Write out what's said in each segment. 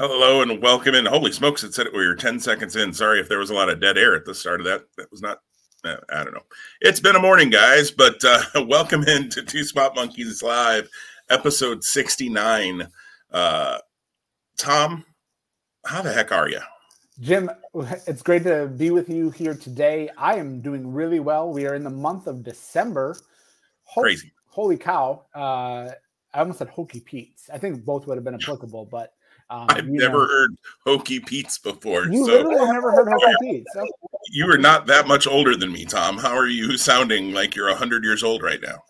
Hello and welcome in. Holy smokes, it said we were 10 seconds in. Sorry if there was a lot of dead air at the start of that. That was not, uh, I don't know. It's been a morning, guys, but uh, welcome in to Two Spot Monkeys Live, episode 69. Uh, Tom, how the heck are you? Jim, it's great to be with you here today. I am doing really well. We are in the month of December. Crazy. Holy cow. Uh, I almost said Hokey Pete's. I think both would have been applicable, but um, I've never know, heard Hokey Pete's before. You so. literally have never heard Hokey Pete's. So. You are not that much older than me, Tom. How are you sounding like you're 100 years old right now?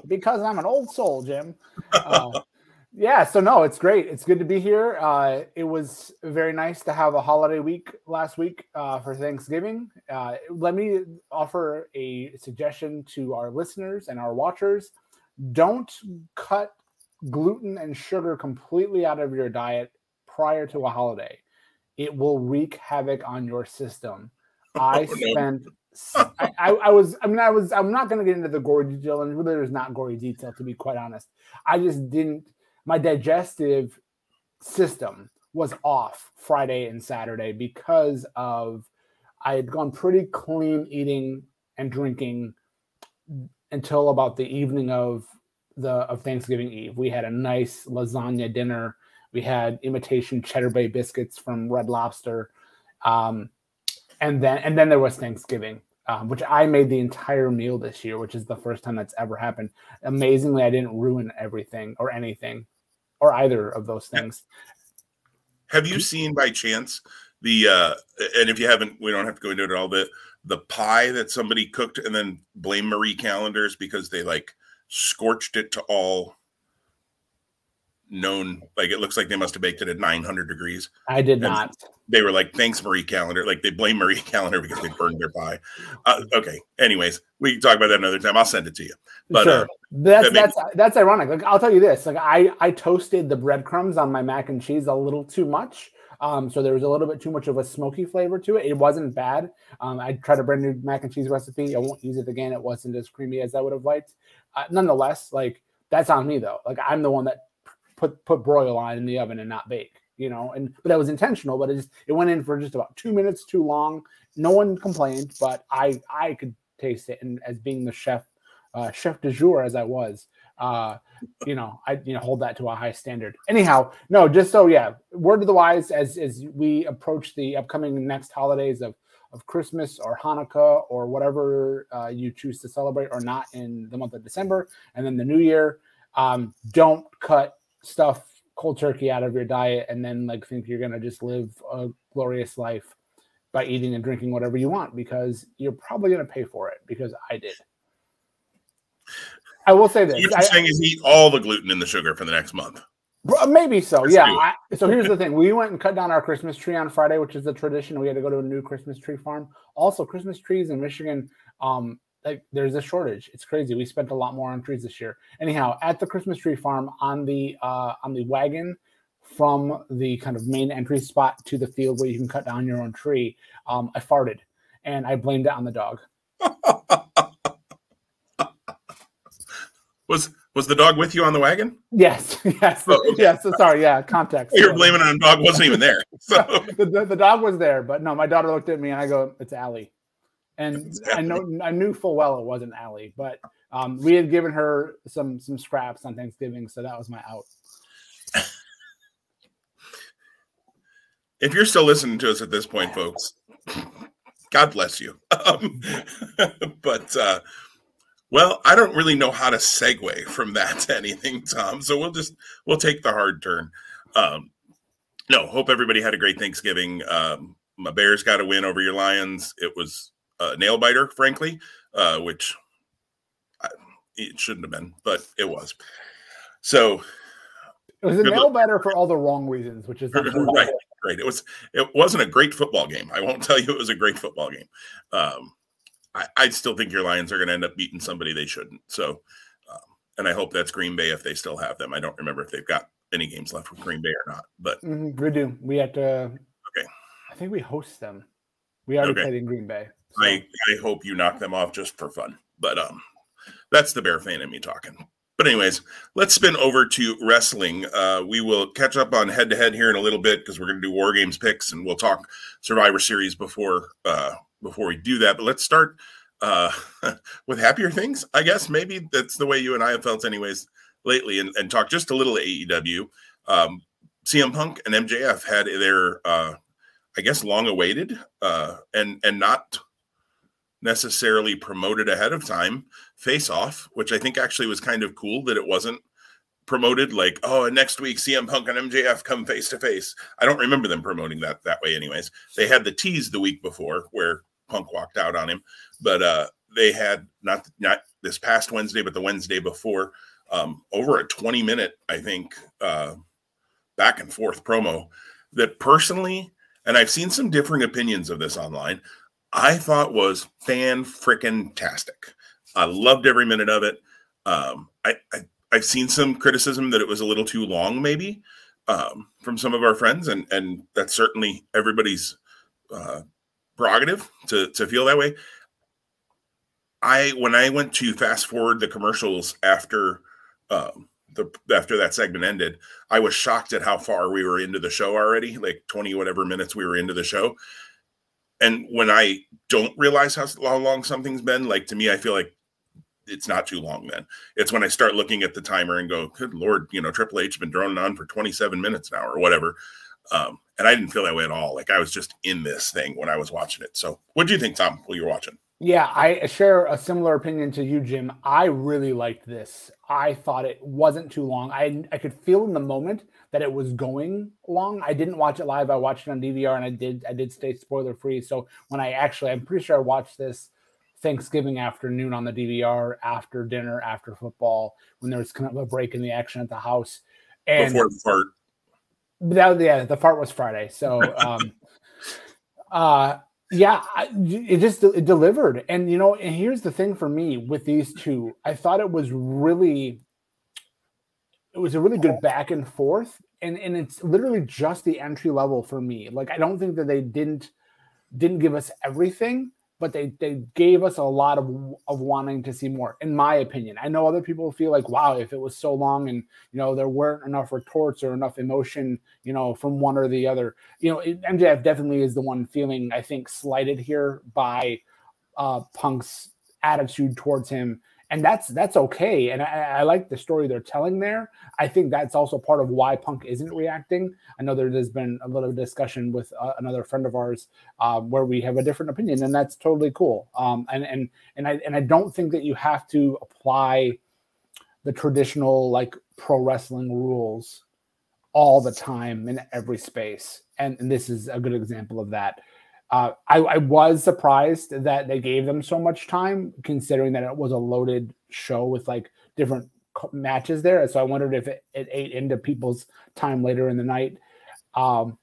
because I'm an old soul, Jim. Uh, yeah, so no, it's great. It's good to be here. Uh, it was very nice to have a holiday week last week uh, for Thanksgiving. Uh, let me offer a suggestion to our listeners and our watchers don't cut gluten and sugar completely out of your diet prior to a holiday. It will wreak havoc on your system. I oh, spent. I, I, I, was. I mean, I was. I'm not going to get into the gory detail, and really, there's not gory detail to be quite honest. I just didn't. My digestive system was off Friday and Saturday because of I had gone pretty clean eating and drinking until about the evening of the of Thanksgiving Eve. We had a nice lasagna dinner. We had imitation Cheddar Bay biscuits from Red Lobster, um, and then and then there was Thanksgiving, um, which I made the entire meal this year, which is the first time that's ever happened. Amazingly, I didn't ruin everything or anything, or either of those things. Have you seen by chance the uh and if you haven't, we don't have to go into it all, but the pie that somebody cooked and then blame Marie Callender's because they like scorched it to all known like it looks like they must have baked it at 900 degrees i did and not they were like thanks marie callender like they blame marie Callender because they burned their pie uh, okay anyways we can talk about that another time i'll send it to you but sure. uh, that's that that's that's ironic like i'll tell you this like i i toasted the breadcrumbs on my mac and cheese a little too much um, so there was a little bit too much of a smoky flavor to it. It wasn't bad. Um, I tried a brand new mac and cheese recipe. I won't use it again. It wasn't as creamy as I would have liked. Uh, nonetheless, like that's on me though. Like I'm the one that put put broil on in the oven and not bake. You know, and but that was intentional. But it just it went in for just about two minutes too long. No one complained, but I I could taste it. And as being the chef uh, chef de jour as I was, uh, you know, I you know hold that to a high standard. Anyhow, no, just so yeah, word to the wise as as we approach the upcoming next holidays of of Christmas or Hanukkah or whatever uh, you choose to celebrate or not in the month of December, and then the New Year. Um, don't cut stuff cold turkey out of your diet and then like think you're gonna just live a glorious life by eating and drinking whatever you want because you're probably gonna pay for it because I did. I will say this. What you're saying is eat all the gluten and the sugar for the next month. Maybe so. Let's yeah. I, so here's the thing: we went and cut down our Christmas tree on Friday, which is a tradition. We had to go to a new Christmas tree farm. Also, Christmas trees in Michigan, um, like there's a shortage. It's crazy. We spent a lot more on trees this year. Anyhow, at the Christmas tree farm on the uh, on the wagon from the kind of main entry spot to the field where you can cut down your own tree, um, I farted and I blamed it on the dog. Was was the dog with you on the wagon? Yes, yes, oh, okay. yes. Sorry, yeah. Context. You're blaming on dog wasn't even there. So the, the, the, dog was there, but no. My daughter looked at me and I go, "It's Allie," and I know I knew full well it wasn't Allie, but um, we had given her some some scraps on Thanksgiving, so that was my out. If you're still listening to us at this point, folks, God bless you. Um, but uh, well, I don't really know how to segue from that to anything, Tom. So we'll just we'll take the hard turn. Um, no, hope everybody had a great Thanksgiving. Um, my Bears got a win over your Lions. It was a nail biter, frankly, uh, which I, it shouldn't have been, but it was. So it was a nail biter for all the wrong reasons, which is right. Right. It was. It wasn't a great football game. I won't tell you it was a great football game. Um, I, I still think your Lions are going to end up beating somebody they shouldn't. So, um, and I hope that's Green Bay if they still have them. I don't remember if they've got any games left with Green Bay or not, but mm-hmm, we do. We have to. Okay. I think we host them. We already okay. played in Green Bay. So. I I hope you knock them off just for fun, but um, that's the bear fan in me talking. but anyways, let's spin over to wrestling. Uh, we will catch up on head to head here in a little bit because we're going to do War Games picks and we'll talk Survivor Series before uh, before we do that. But let's start uh, with happier things. I guess maybe that's the way you and I have felt, anyways, lately, and, and talk just a little AEW. Um, CM Punk and MJF had their, uh, I guess, long awaited uh, and and not necessarily promoted ahead of time face off, which I think actually was kind of cool that it wasn't promoted like, oh, next week CM Punk and MJF come face to face. I don't remember them promoting that that way, anyways. They had the tease the week before where Punk walked out on him, but uh, they had not not this past Wednesday, but the Wednesday before, um, over a 20 minute, I think, uh, back and forth promo that personally, and I've seen some differing opinions of this online. I thought was fan freaking tastic. I loved every minute of it. Um, I, I I've seen some criticism that it was a little too long, maybe um, from some of our friends, and and that's certainly everybody's uh, prerogative to to feel that way. I when I went to fast forward the commercials after um, the after that segment ended, I was shocked at how far we were into the show already, like twenty whatever minutes we were into the show. And when I don't realize how, how long something's been, like to me, I feel like it's not too long then. It's when I start looking at the timer and go, good Lord, you know, Triple H been droning on for 27 minutes now or whatever. Um, and I didn't feel that way at all. Like I was just in this thing when I was watching it. So what do you think, Tom, while you were watching? Yeah, I share a similar opinion to you, Jim. I really liked this. I thought it wasn't too long. I I could feel in the moment that it was going long. I didn't watch it live. I watched it on DVR and I did I did stay spoiler free. So when I actually I'm pretty sure I watched this Thanksgiving afternoon on the DVR after dinner, after football, when there was kind of a break in the action at the house. And before the fart. That, yeah, the fart was Friday. So, um, uh, yeah, it just it delivered. And you know, and here's the thing for me with these two, I thought it was really, it was a really good back and forth, and and it's literally just the entry level for me. Like I don't think that they didn't didn't give us everything, but they they gave us a lot of of wanting to see more in my opinion. I know other people feel like wow if it was so long and you know there weren't enough retorts or enough emotion you know from one or the other you know mjf definitely is the one feeling i think slighted here by uh punk's attitude towards him and that's that's okay. And I, I, like the story they're telling there. I think that's also part of why Punk isn't reacting. I know there's been a little discussion with uh, another friend of ours uh, where we have a different opinion, and that's totally cool. Um, and and and I and I don't think that you have to apply the traditional like pro wrestling rules all the time in every space. And, and this is a good example of that. Uh, I, I, was surprised that they gave them so much time, considering that it was a loaded show with like different matches there. So I wondered if it, it ate into people's time later in the night. Um,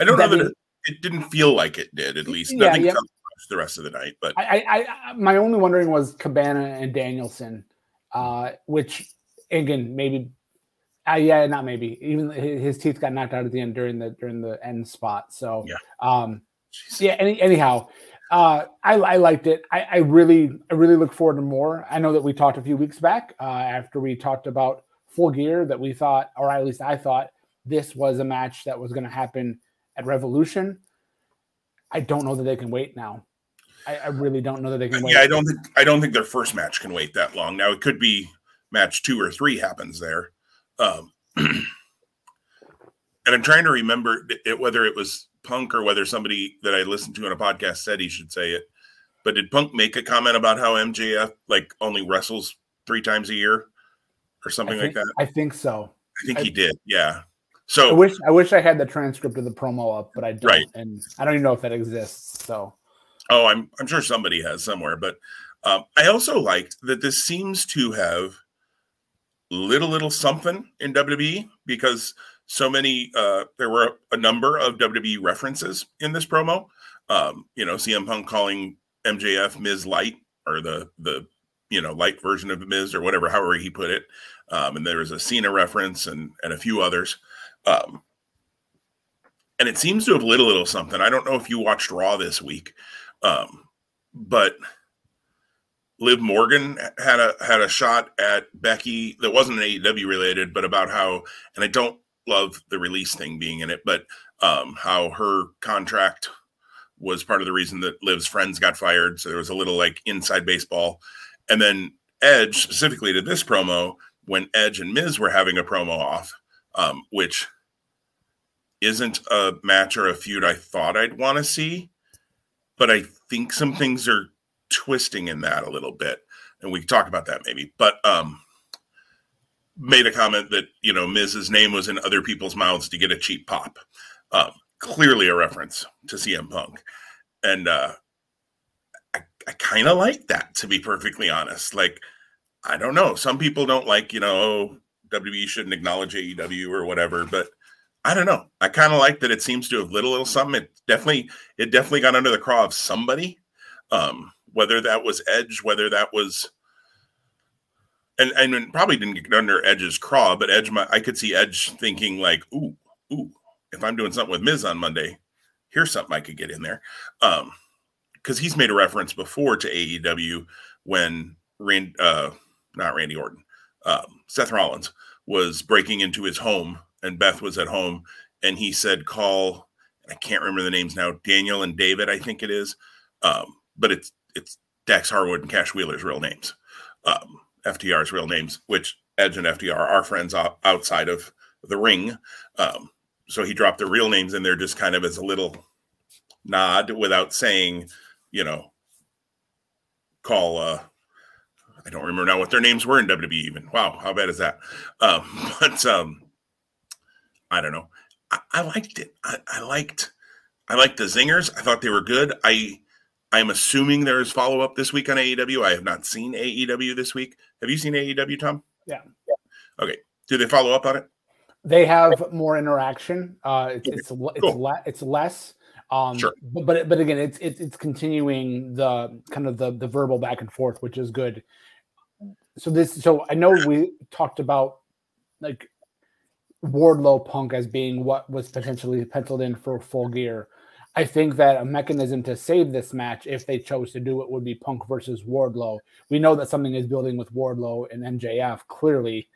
I don't know that it, it, didn't feel like it did. At least yeah, nothing yeah. the rest of the night. But I, I, I, my only wondering was Cabana and Danielson, uh, which again maybe uh, yeah, not maybe. Even his teeth got knocked out at the end during the during the end spot. So yeah. Um, Jeez. Yeah. Any, anyhow, uh, I, I, liked it. I, I, really, I really look forward to more. I know that we talked a few weeks back uh, after we talked about Full Gear that we thought, or at least I thought, this was a match that was going to happen at Revolution. I don't know that they can wait now. I, I, really don't know that they can wait. Yeah, I don't think I don't think their first match can wait that long. Now it could be match two or three happens there. Um, and I'm trying to remember it, whether it was Punk or whether somebody that I listened to on a podcast said he should say it. But did Punk make a comment about how MJF like only wrestles three times a year or something think, like that? I think so. I think I, he did. Yeah. So I wish I wish I had the transcript of the promo up, but I don't, right. and I don't even know if that exists. So. Oh, I'm I'm sure somebody has somewhere, but um, I also liked that this seems to have little little something in WWE because so many uh there were a number of WWE references in this promo. Um, you know, CM Punk calling MJF Miz Light or the the you know light version of Miz or whatever, however he put it. Um, and there was a Cena reference and and a few others. Um, and it seems to have lit a little something. I don't know if you watched Raw this week, um, but Liv Morgan had a had a shot at Becky that wasn't an AEW related, but about how, and I don't love the release thing being in it, but um, how her contract was part of the reason that Liv's friends got fired. So there was a little like inside baseball, and then Edge specifically to this promo when Edge and Miz were having a promo off, um, which isn't a match or a feud I thought I'd want to see, but I think some things are twisting in that a little bit, and we can talk about that maybe. But um, made a comment that you know Miz's name was in other people's mouths to get a cheap pop. Um, clearly a reference to CM Punk, and uh, I, I kind of like that to be perfectly honest. Like I don't know, some people don't like you know WWE shouldn't acknowledge AEW or whatever, but I don't know. I kind of like that it seems to have lit a little something. It definitely it definitely got under the craw of somebody. Um, whether that was Edge, whether that was and and probably didn't get under Edge's craw, but Edge, I could see Edge thinking like, "Ooh, ooh, if I'm doing something with Miz on Monday, here's something I could get in there." Um, because he's made a reference before to AEW when Rand, uh, not Randy Orton, um, Seth Rollins was breaking into his home, and Beth was at home, and he said, "Call." I can't remember the names now. Daniel and David, I think it is, um, but it's it's Dax Harwood and Cash Wheeler's real names, um, FTR's real names, which Edge and FTR are friends outside of the ring. Um, so he dropped their real names in there just kind of as a little nod without saying, you know, call uh I don't remember now what their names were in WWE even. Wow, how bad is that? Um, but um I don't know. I, I liked it. I, I liked I liked the zingers. I thought they were good. I I'm assuming there is follow up this week on AEW. I have not seen AEW this week. Have you seen AEW, Tom? Yeah. Okay. Do they follow up on it? They have more interaction. Uh, it's it's cool. it's, le- it's less. Um, sure. But, but but again, it's it's it's continuing the kind of the the verbal back and forth, which is good. So this so I know we talked about like Wardlow Punk as being what was potentially penciled in for full gear. I think that a mechanism to save this match, if they chose to do it, would be Punk versus Wardlow. We know that something is building with Wardlow and MJF clearly,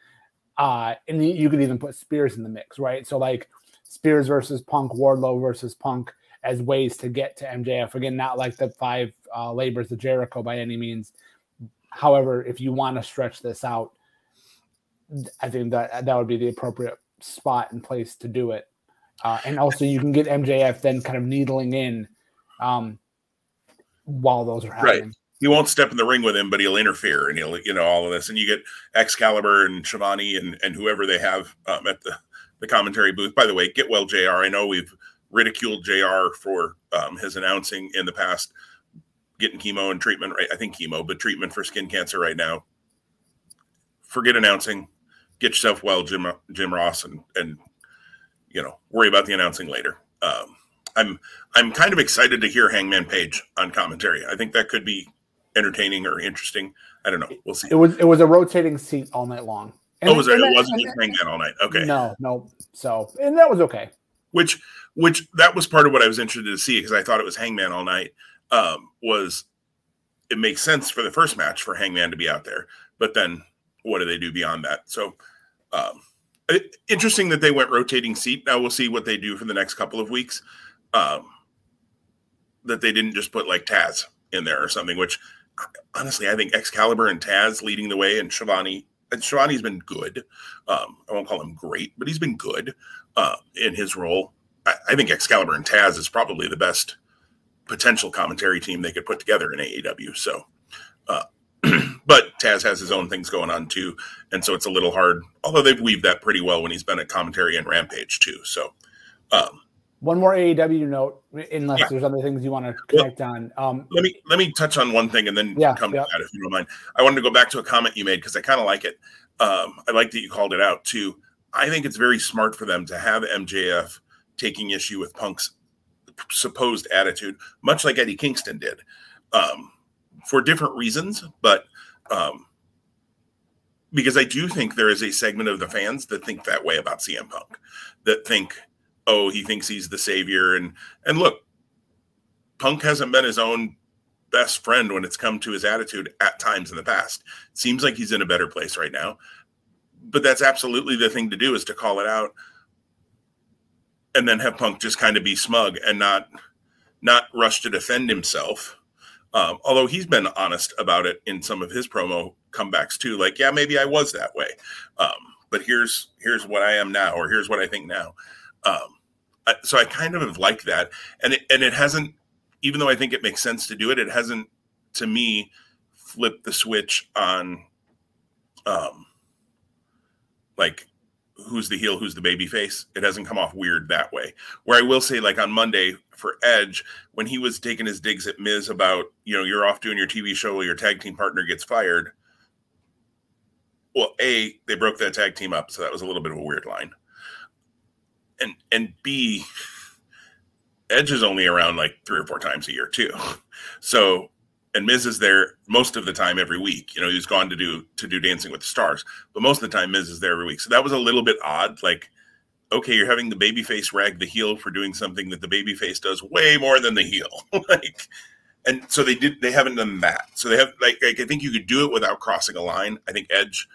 uh, and you could even put Spears in the mix, right? So like Spears versus Punk, Wardlow versus Punk as ways to get to MJF. Again, not like the five uh, labors of Jericho by any means. However, if you want to stretch this out, I think that that would be the appropriate spot and place to do it. Uh, and also, you can get MJF then kind of needling in um, while those are happening. Right. He won't step in the ring with him, but he'll interfere and he'll, you know, all of this. And you get Excalibur and Schiavone and, and whoever they have um, at the, the commentary booth. By the way, get well, JR. I know we've ridiculed JR for um, his announcing in the past, getting chemo and treatment, right? I think chemo, but treatment for skin cancer right now. Forget announcing. Get yourself well, Jim Jim Ross, and and you know, worry about the announcing later. Um, I'm I'm kind of excited to hear Hangman Page on commentary. I think that could be entertaining or interesting. I don't know. We'll see. It was it was a rotating seat all night long. And, oh, was it? It wasn't just Hangman all night. Okay. No, no. So and that was okay. Which which that was part of what I was interested to see because I thought it was Hangman all night. Um, was it makes sense for the first match for Hangman to be out there, but then what do they do beyond that? So um, interesting that they went rotating seat. Now we'll see what they do for the next couple of weeks. Um, that they didn't just put like Taz in there or something, which honestly, I think Excalibur and Taz leading the way and Schiavone. And Schiavone's been good. Um, I won't call him great, but he's been good uh, in his role. I, I think Excalibur and Taz is probably the best potential commentary team they could put together in AEW. So, uh, but Taz has his own things going on too, and so it's a little hard. Although they've weaved that pretty well when he's been at commentary and Rampage too. So, um, one more AEW note, unless yeah. there's other things you want to connect well, on. Um, let me let me touch on one thing and then yeah, come yeah. to that if you don't mind. I wanted to go back to a comment you made because I kind of like it. Um, I like that you called it out too. I think it's very smart for them to have MJF taking issue with Punk's supposed attitude, much like Eddie Kingston did. Um, for different reasons, but um, because I do think there is a segment of the fans that think that way about CM Punk, that think, oh, he thinks he's the savior, and and look, Punk hasn't been his own best friend when it's come to his attitude at times in the past. Seems like he's in a better place right now. But that's absolutely the thing to do is to call it out and then have Punk just kind of be smug and not not rush to defend himself. Um, although he's been honest about it in some of his promo comebacks too, like, yeah, maybe I was that way. Um, but here's here's what I am now, or here's what I think now. Um, I, so I kind of like that, and it, and it hasn't, even though I think it makes sense to do it, it hasn't to me flipped the switch on, um, like who's the heel, who's the baby face. It hasn't come off weird that way. Where I will say, like on Monday for Edge, when he was taking his digs at Miz about, you know, you're off doing your TV show while your tag team partner gets fired. Well, A, they broke that tag team up, so that was a little bit of a weird line. And and B, Edge is only around like three or four times a year too. So and Miz is there most of the time every week. You know, he's gone to do to do Dancing with the Stars, but most of the time Miz is there every week. So that was a little bit odd. Like, okay, you're having the babyface rag the heel for doing something that the babyface does way more than the heel. like, and so they did. They haven't done that. So they have like, like I think you could do it without crossing a line. I think Edge,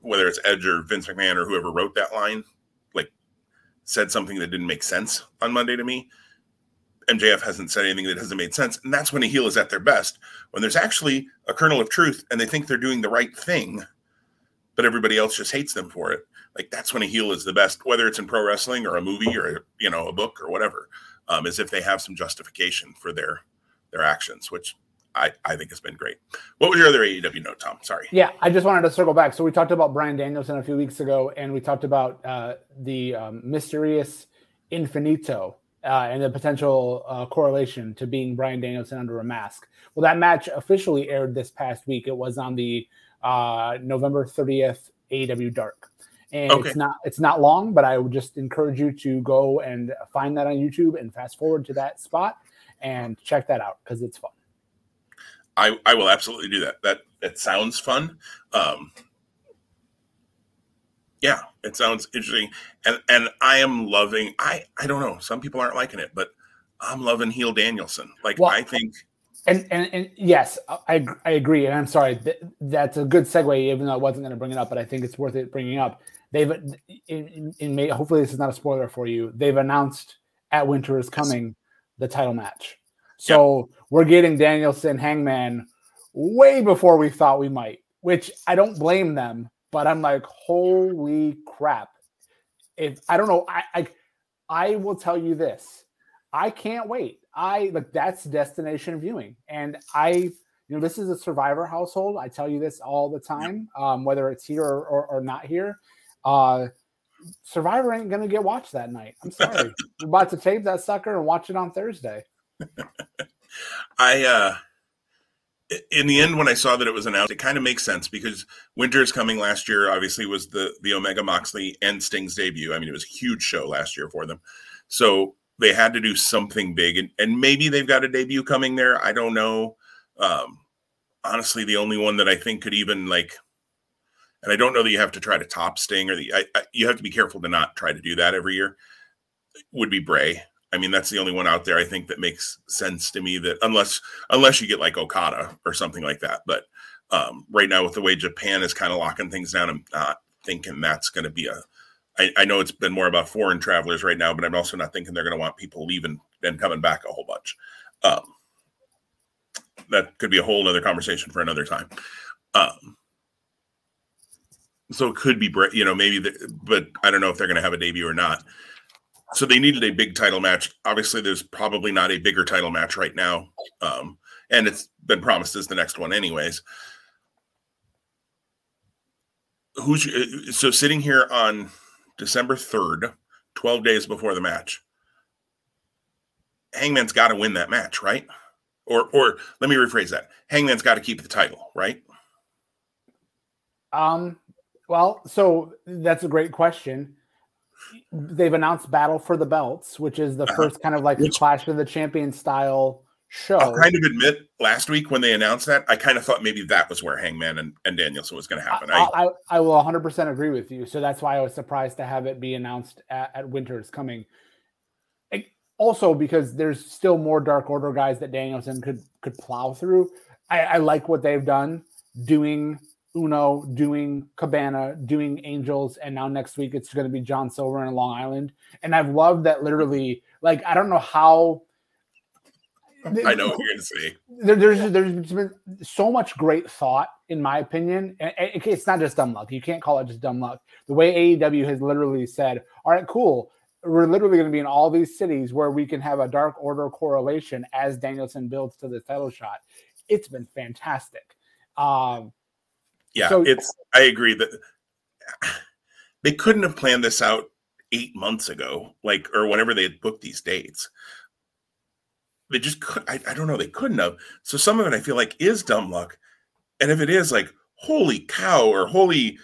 whether it's Edge or Vince McMahon or whoever wrote that line, like said something that didn't make sense on Monday to me MJF hasn't said anything that hasn't made sense. And that's when a heel is at their best, when there's actually a kernel of truth and they think they're doing the right thing, but everybody else just hates them for it. Like that's when a heel is the best, whether it's in pro wrestling or a movie or you know a book or whatever, um, is if they have some justification for their their actions, which I, I think has been great. What was your other AEW note, Tom? Sorry. Yeah, I just wanted to circle back. So we talked about Bryan Danielson a few weeks ago, and we talked about uh, the um, mysterious Infinito uh, and the potential uh, correlation to being Bryan Danielson under a mask. Well, that match officially aired this past week. It was on the uh, November 30th AEW Dark, and okay. it's not it's not long, but I would just encourage you to go and find that on YouTube and fast forward to that spot and check that out because it's fun. I, I will absolutely do that. That that sounds fun. Um, yeah, it sounds interesting, and and I am loving. I I don't know. Some people aren't liking it, but I'm loving heel Danielson. Like well, I think. And, and, and yes, I, I agree. And I'm sorry, that's a good segue, even though I wasn't going to bring it up, but I think it's worth it bringing up. They've, in, in May, hopefully this is not a spoiler for you. They've announced at Winter is Coming the title match. So we're getting Danielson Hangman way before we thought we might, which I don't blame them but I'm like, holy crap. If I don't know, I, I I will tell you this. I can't wait. I like that's destination viewing. And I, you know, this is a survivor household. I tell you this all the time, um, whether it's here or, or, or not here. Uh, Survivor ain't gonna get watched that night. I'm sorry. We're about to tape that sucker and watch it on Thursday. I uh in the end, when I saw that it was announced, it kind of makes sense because Winter is coming last year. Obviously, was the the Omega Moxley and Sting's debut. I mean, it was a huge show last year for them, so they had to do something big, and, and maybe they've got a debut coming there. I don't know. Um, honestly, the only one that I think could even like, and I don't know that you have to try to top Sting or the I, I, you have to be careful to not try to do that every year. Would be Bray. I mean, that's the only one out there I think that makes sense to me. That unless unless you get like Okada or something like that, but um, right now with the way Japan is kind of locking things down, I'm not thinking that's going to be a. I, I know it's been more about foreign travelers right now, but I'm also not thinking they're going to want people leaving and coming back a whole bunch. Um, that could be a whole other conversation for another time. Um, so it could be, you know, maybe, the, but I don't know if they're going to have a debut or not. So they needed a big title match. Obviously, there's probably not a bigger title match right now. Um, and it's been promised as the next one, anyways. Who's uh, so sitting here on December 3rd, 12 days before the match? Hangman's got to win that match, right? Or, or let me rephrase that. Hangman's got to keep the title, right? Um. Well, so that's a great question they've announced Battle for the Belts, which is the uh-huh. first kind of like which, Clash of the Champion style show. I'll kind of admit last week when they announced that, I kind of thought maybe that was where Hangman and, and Danielson was going to happen. I, I, I, will 100% agree with you. So that's why I was surprised to have it be announced at, at Winter's coming. also because there's still more Dark Order guys that Danielson could could plow through. I, I like what they've done doing Uno, doing Cabana, doing Angels, and now next week it's going to be John Silver in Long Island. And I've loved that literally, like, I don't know how. I know what you're going to say. There, there's there's been so much great thought, in my opinion. And it's not just dumb luck. You can't call it just dumb luck. The way AEW has literally said, "All right, cool, we're literally going to be in all these cities where we can have a Dark Order correlation as Danielson builds to the title shot." It's been fantastic. Um, yeah, so, it's. I agree that they couldn't have planned this out eight months ago, like or whenever they had booked these dates. They just could. I, I don't know. They couldn't have. So some of it I feel like is dumb luck, and if it is like holy cow or holy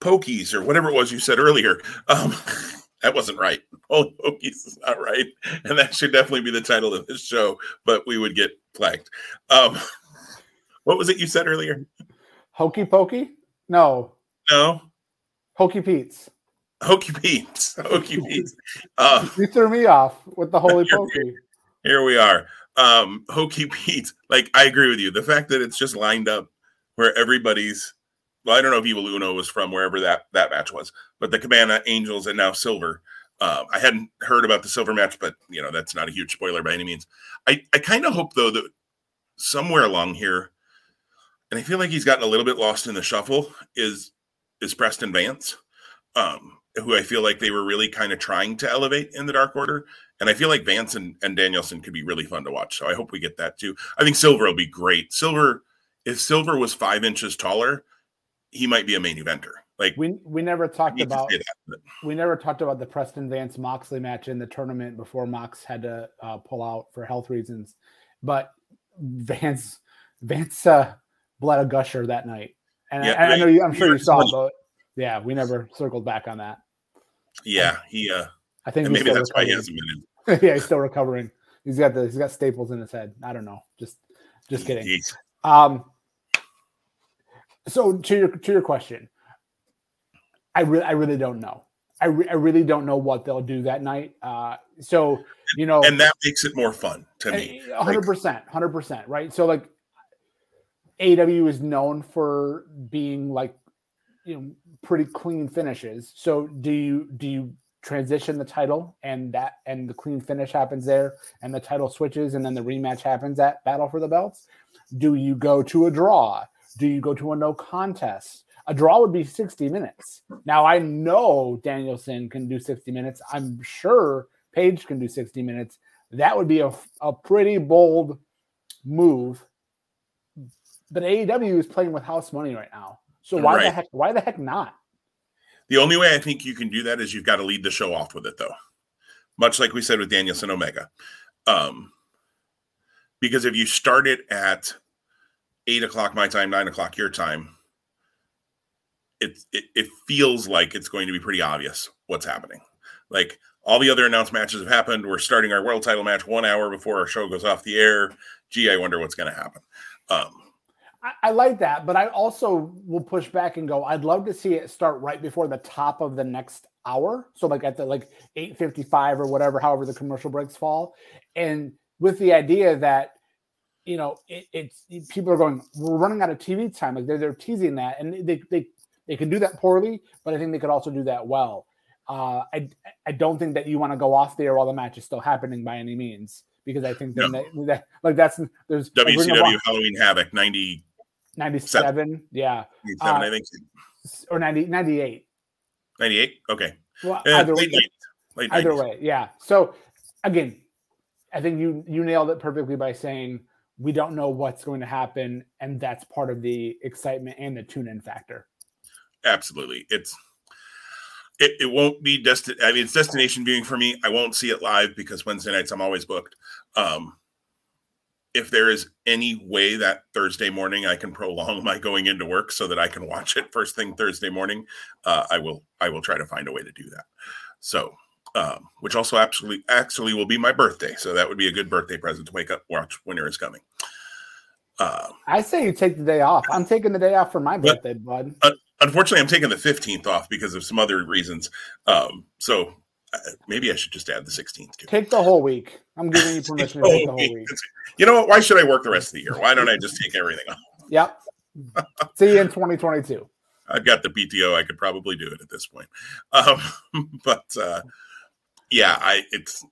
pokies or whatever it was you said earlier, um, that wasn't right. Holy pokies is not right, and that should definitely be the title of this show. But we would get flagged. Um, what was it you said earlier? Hokey Pokey? No. No. Hokey Pete's. Hokey Pete's. Hokey Pete's. Uh, you threw me off with the Holy Pokey. Here we are. Um, Hokey Pete's. Like, I agree with you. The fact that it's just lined up where everybody's, well, I don't know if Evil Uno was from wherever that, that match was, but the Cabana Angels and now Silver. Uh, I hadn't heard about the Silver match, but, you know, that's not a huge spoiler by any means. I, I kind of hope, though, that somewhere along here, and I feel like he's gotten a little bit lost in the shuffle. Is is Preston Vance, um, who I feel like they were really kind of trying to elevate in the Dark Order, and I feel like Vance and, and Danielson could be really fun to watch. So I hope we get that too. I think Silver will be great. Silver, if Silver was five inches taller, he might be a main eventer. Like we we never talked about that, we never talked about the Preston Vance Moxley match in the tournament before Mox had to uh, pull out for health reasons, but Vance Vance uh, bled a gusher that night. And, yeah, I, I, know you, I'm sure you saw it, but yeah, we never circled back on that. Yeah, he. uh I think maybe that's recovering. why he hasn't been in. yeah, he's still recovering. He's got the he's got staples in his head. I don't know. Just just kidding. Um. So to your to your question, I really I really don't know. I, re- I really don't know what they'll do that night. Uh, so you know, and that makes it more fun to me. Hundred percent, hundred percent, right? So like AW is known for being like you know pretty clean finishes. So do you do you transition the title and that and the clean finish happens there and the title switches and then the rematch happens at Battle for the Belts? Do you go to a draw? Do you go to a no contest? A draw would be 60 minutes. Now I know Danielson can do 60 minutes. I'm sure Page can do 60 minutes. That would be a, a pretty bold move but AEW is playing with house money right now. So why right. the heck why the heck not? The only way I think you can do that is you've got to lead the show off with it though. Much like we said with Danielson Omega. Um because if you start it at eight o'clock my time, nine o'clock your time, it, it it feels like it's going to be pretty obvious what's happening. Like all the other announced matches have happened. We're starting our world title match one hour before our show goes off the air. Gee, I wonder what's going to happen. Um, I, I like that, but I also will push back and go. I'd love to see it start right before the top of the next hour. So like at the like eight fifty five or whatever, however the commercial breaks fall, and with the idea that you know it, it's people are going, we're running out of TV time. Like they're they're teasing that, and they they they can do that poorly, but I think they could also do that well. Uh, I I don't think that you want to go off there while the match is still happening by any means because I think no. that, that, like that's there's WCW like, Halloween Havoc ninety 97 yeah. 97, uh, i think. or 90 98 98 okay. Well either, way, either way yeah. So again i think you you nailed it perfectly by saying we don't know what's going to happen and that's part of the excitement and the tune in factor. Absolutely. It's it, it won't be destined i mean it's destination viewing for me. I won't see it live because wednesday nights i'm always booked. Um if there is any way that Thursday morning I can prolong my going into work so that I can watch it first thing Thursday morning, uh, I will I will try to find a way to do that. So, um, which also absolutely actually will be my birthday, so that would be a good birthday present to wake up watch Winter is Coming. Uh, I say you take the day off. I'm taking the day off for my birthday, bud. Uh, unfortunately, I'm taking the 15th off because of some other reasons. Um, so maybe I should just add the 16th too. Take the whole week. I'm giving you permission to take the whole week. You know what? Why should I work the rest of the year? Why don't I just take everything off? Yep. See you in 2022. I've got the PTO. I could probably do it at this point. Um, but uh, yeah, I it's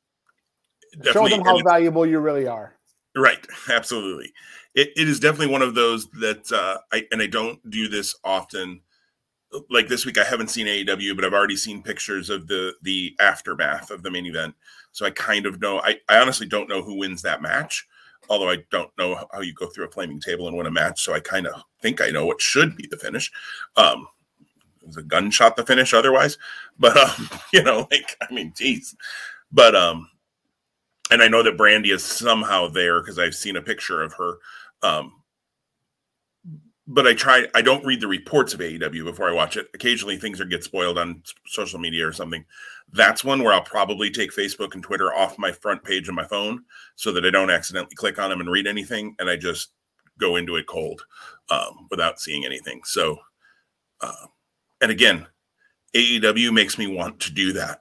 show them how valuable you really are. Right, absolutely. It, it is definitely one of those that uh, I and I don't do this often. Like this week, I haven't seen AEW, but I've already seen pictures of the the aftermath of the main event, so I kind of know. I, I honestly don't know who wins that match, although I don't know how you go through a flaming table and win a match. So I kind of think I know what should be the finish. Um, it was a gunshot the finish otherwise, but um, you know, like I mean, geez, but um, and I know that Brandy is somehow there because I've seen a picture of her. Um, but I try. I don't read the reports of AEW before I watch it. Occasionally, things are get spoiled on social media or something. That's one where I'll probably take Facebook and Twitter off my front page of my phone so that I don't accidentally click on them and read anything, and I just go into it cold um, without seeing anything. So, uh, and again, AEW makes me want to do that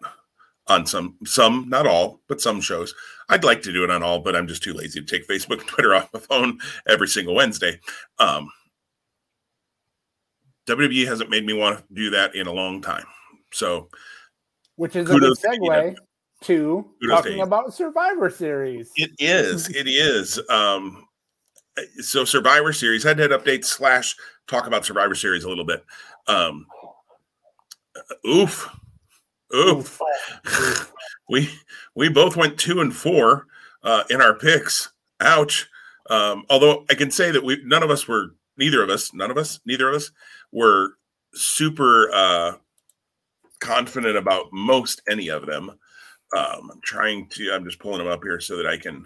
on some some not all but some shows i'd like to do it on all but i'm just too lazy to take facebook and twitter off my phone every single wednesday um wwe hasn't made me want to do that in a long time. So which is a good segue to talking to about survivor series. It is it is. Um so survivor series head to head updates slash talk about survivor series a little bit. Um oof. Oof. we we both went two and four uh, in our picks. Ouch. Um, although I can say that we none of us were neither of us, none of us, neither of us were super uh, confident about most any of them. Um, I'm trying to. I'm just pulling them up here so that I can.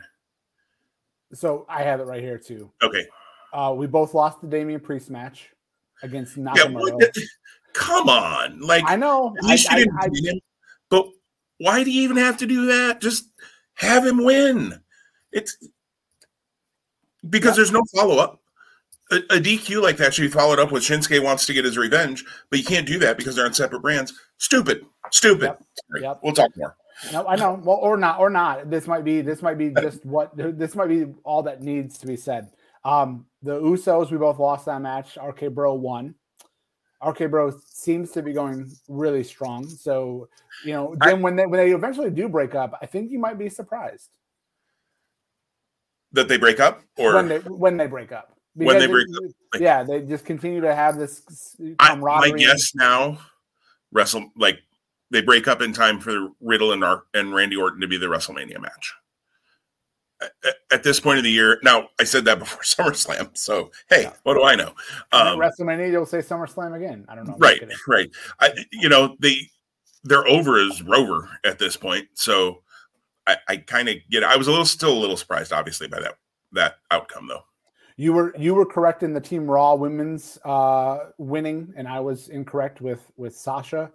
So I have it right here too. Okay. Uh, we both lost the Damian Priest match against Nakamura. Yeah, come on. Like I know. At least I, you didn't I, I, him. But why do you even have to do that? Just have him win. It's because yeah. there's no follow up. A, a, DQ like that should be followed up with Shinsuke wants to get his revenge, but you can't do that because they're on separate brands. Stupid. Stupid. Yep. Yep. We'll talk more. No, I know. Well, or not, or not. This might be. This might be just what. This might be all that needs to be said. Um, the Usos, we both lost that match. RK Bro won. RK Bro seems to be going really strong. So, you know, then when they when they eventually do break up, I think you might be surprised that they break up, or when they when they break up. When they break up, like, yeah, they just continue to have this camaraderie. I, my guess now, wrestle like they break up in time for Riddle and and Randy Orton to be the WrestleMania match at this point of the year. Now, I said that before SummerSlam, so hey, yeah. what do I know? Um, WrestleMania, you'll say SummerSlam again. I don't know. Right, right. I, you know, they they're over as Rover at this point, so I, I kind of get. I was a little, still a little surprised, obviously, by that that outcome, though. You were you were correct in the Team Raw women's uh, winning, and I was incorrect with with Sasha.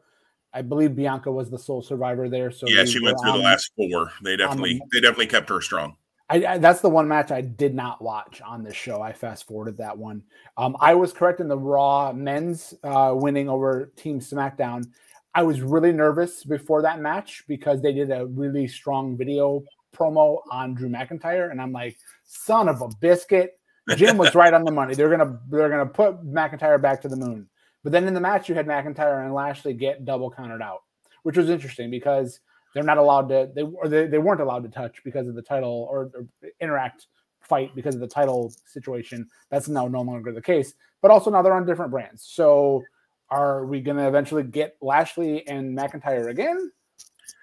I believe Bianca was the sole survivor there. So yeah, she went through on, the last four. They definitely the, they definitely kept her strong. I, I, that's the one match I did not watch on this show. I fast forwarded that one. Um, I was correct in the Raw men's uh, winning over Team SmackDown. I was really nervous before that match because they did a really strong video promo on Drew McIntyre, and I'm like, son of a biscuit. Jim was right on the money. They're gonna they're gonna put McIntyre back to the moon. But then in the match, you had McIntyre and Lashley get double counted out, which was interesting because they're not allowed to they or they, they weren't allowed to touch because of the title or, or interact fight because of the title situation. That's now no longer the case. But also now they're on different brands. So are we going to eventually get Lashley and McIntyre again,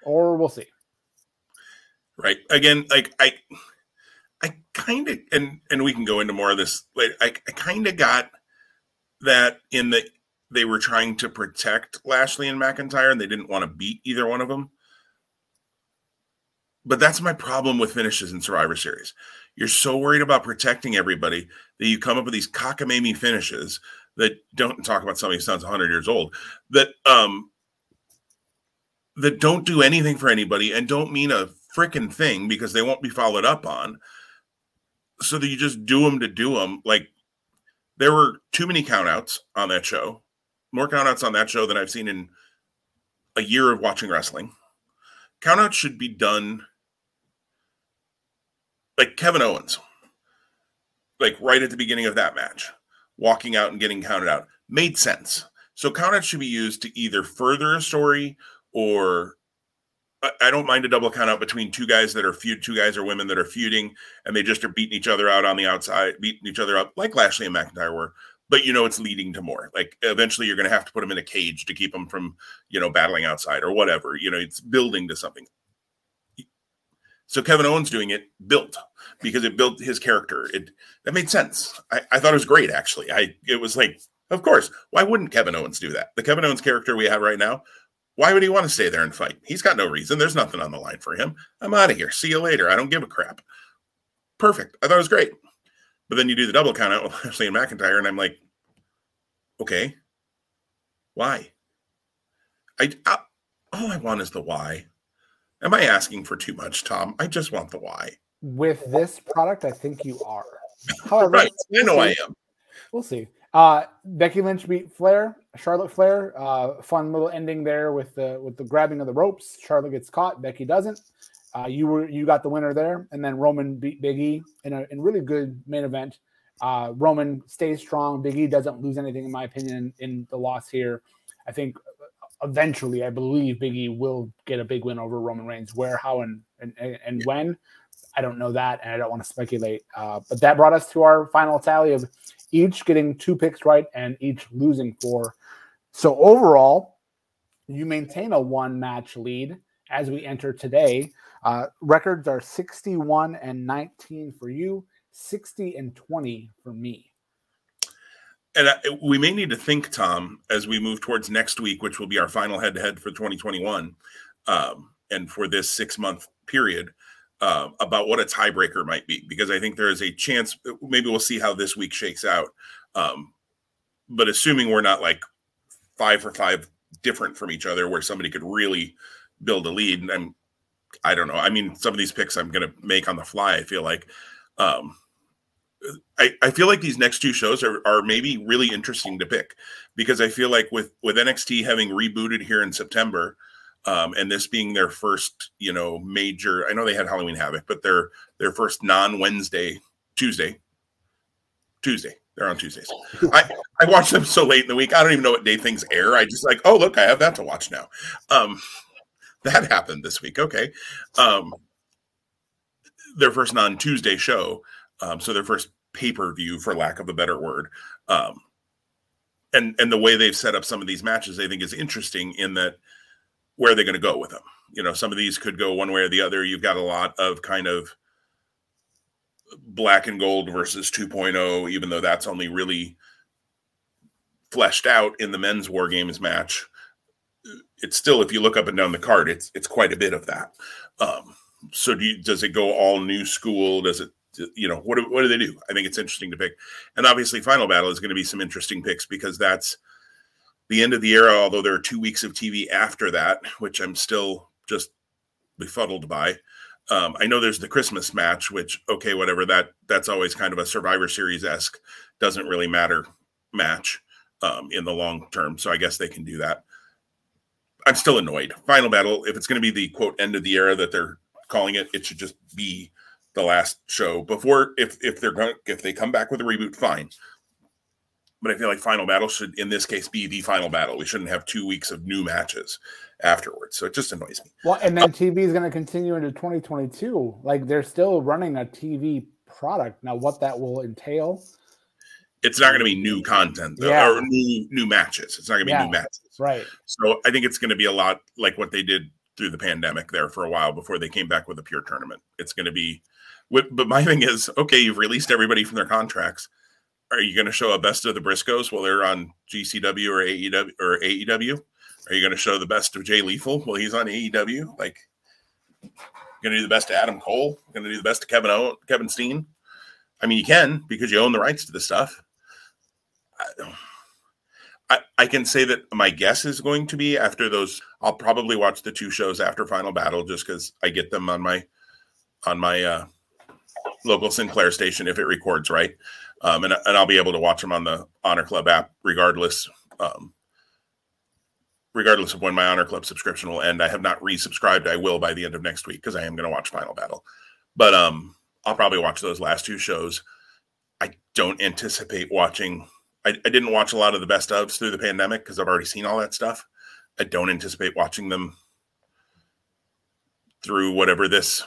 or we'll see? Right. Again, like I, I kind of and and we can go into more of this later. I, I kind of got that in the they were trying to protect Lashley and McIntyre, and they didn't want to beat either one of them. But that's my problem with finishes in Survivor Series. You're so worried about protecting everybody that you come up with these cockamamie finishes that don't talk about somebody who sounds 100 years old that um that don't do anything for anybody and don't mean a freaking thing because they won't be followed up on. So that you just do them to do them. Like there were too many countouts on that show, more countouts on that show than I've seen in a year of watching wrestling. countouts should be done like Kevin Owens, like right at the beginning of that match, walking out and getting counted out made sense. So countouts should be used to either further a story or I don't mind a double count out between two guys that are feud, two guys or women that are feuding, and they just are beating each other out on the outside, beating each other up like Lashley and McIntyre were. But you know, it's leading to more. Like eventually, you're going to have to put them in a cage to keep them from, you know, battling outside or whatever. You know, it's building to something. So Kevin Owens doing it built because it built his character. It that made sense. I, I thought it was great actually. I it was like, of course, why wouldn't Kevin Owens do that? The Kevin Owens character we have right now why would he want to stay there and fight? He's got no reason. There's nothing on the line for him. I'm out of here. See you later. I don't give a crap. Perfect. I thought it was great. But then you do the double count out with Lashley and McIntyre, and I'm like, okay, why? I, I all I want is the why. Am I asking for too much, Tom? I just want the why. With this product, I think you are. However, right. I know I am. We'll see. Uh, Becky Lynch beat Flair, Charlotte Flair. Uh, fun little ending there with the with the grabbing of the ropes. Charlotte gets caught, Becky doesn't. Uh, you were you got the winner there, and then Roman beat Big E in a in really good main event. Uh, Roman stays strong. Big E doesn't lose anything, in my opinion, in, the loss here. I think eventually, I believe Big E will get a big win over Roman Reigns. Where, how, and and, and when, I don't know that, and I don't want to speculate. Uh, but that brought us to our final tally of each getting two picks right and each losing four. So overall, you maintain a one match lead as we enter today. Uh, records are 61 and 19 for you, 60 and 20 for me. And we may need to think, Tom, as we move towards next week, which will be our final head to head for 2021, um, and for this six month period, uh, about what a tiebreaker might be because I think there is a chance. Maybe we'll see how this week shakes out. Um, but assuming we're not like five for five different from each other, where somebody could really build a lead, and I'm, I don't know. I mean, some of these picks I'm going to make on the fly. I feel like. Um, I, I feel like these next two shows are, are maybe really interesting to pick because I feel like with with NXT having rebooted here in September, um, and this being their first, you know, major. I know they had Halloween Havoc, but their their first non Wednesday, Tuesday, Tuesday. They're on Tuesdays. I I watch them so late in the week. I don't even know what day things air. I just like, oh look, I have that to watch now. Um, that happened this week. Okay. Um, their first non Tuesday show. Um, so their first pay per view, for lack of a better word. Um, and and the way they've set up some of these matches, I think, is interesting in that where are they going to go with them? You know, some of these could go one way or the other. You've got a lot of kind of black and gold versus 2.0, even though that's only really fleshed out in the men's war games match. It's still, if you look up and down the card, it's it's quite a bit of that. Um, so do you, does it go all new school? Does it, you know, what do, what do they do? I think it's interesting to pick. And obviously, Final Battle is going to be some interesting picks because that's the end of the era, although there are two weeks of TV after that, which I'm still just befuddled by. Um, I know there's the Christmas match, which okay, whatever that that's always kind of a Survivor Series esque, doesn't really matter match um, in the long term. So I guess they can do that. I'm still annoyed. Final Battle, if it's going to be the quote end of the era that they're calling it, it should just be the last show before. If if they're going if they come back with a reboot, fine but I feel like Final Battle should, in this case, be the final battle. We shouldn't have two weeks of new matches afterwards. So it just annoys me. Well, and then uh, TV is going to continue into 2022. Like they're still running a TV product now. What that will entail? It's not going to be new content though, yeah. or new new matches. It's not going to be yeah, new matches, right? So I think it's going to be a lot like what they did through the pandemic there for a while before they came back with a pure tournament. It's going to be. But my thing is, okay, you've released everybody from their contracts are you going to show a best of the Briscoes while they're on GCW or AEW or AEW? Are you going to show the best of Jay Lethal while he's on AEW? Like, going to do the best of Adam Cole? Going to do the best of Kevin o- Kevin Steen? I mean, you can because you own the rights to the stuff. I, I, I can say that my guess is going to be after those. I'll probably watch the two shows after Final Battle just because I get them on my on my uh, local Sinclair station if it records right um, and, and I'll be able to watch them on the Honor Club app regardless. Um, regardless of when my Honor Club subscription will end. I have not resubscribed. I will by the end of next week because I am going to watch Final Battle. But um, I'll probably watch those last two shows. I don't anticipate watching. I, I didn't watch a lot of the best ofs through the pandemic because I've already seen all that stuff. I don't anticipate watching them through whatever this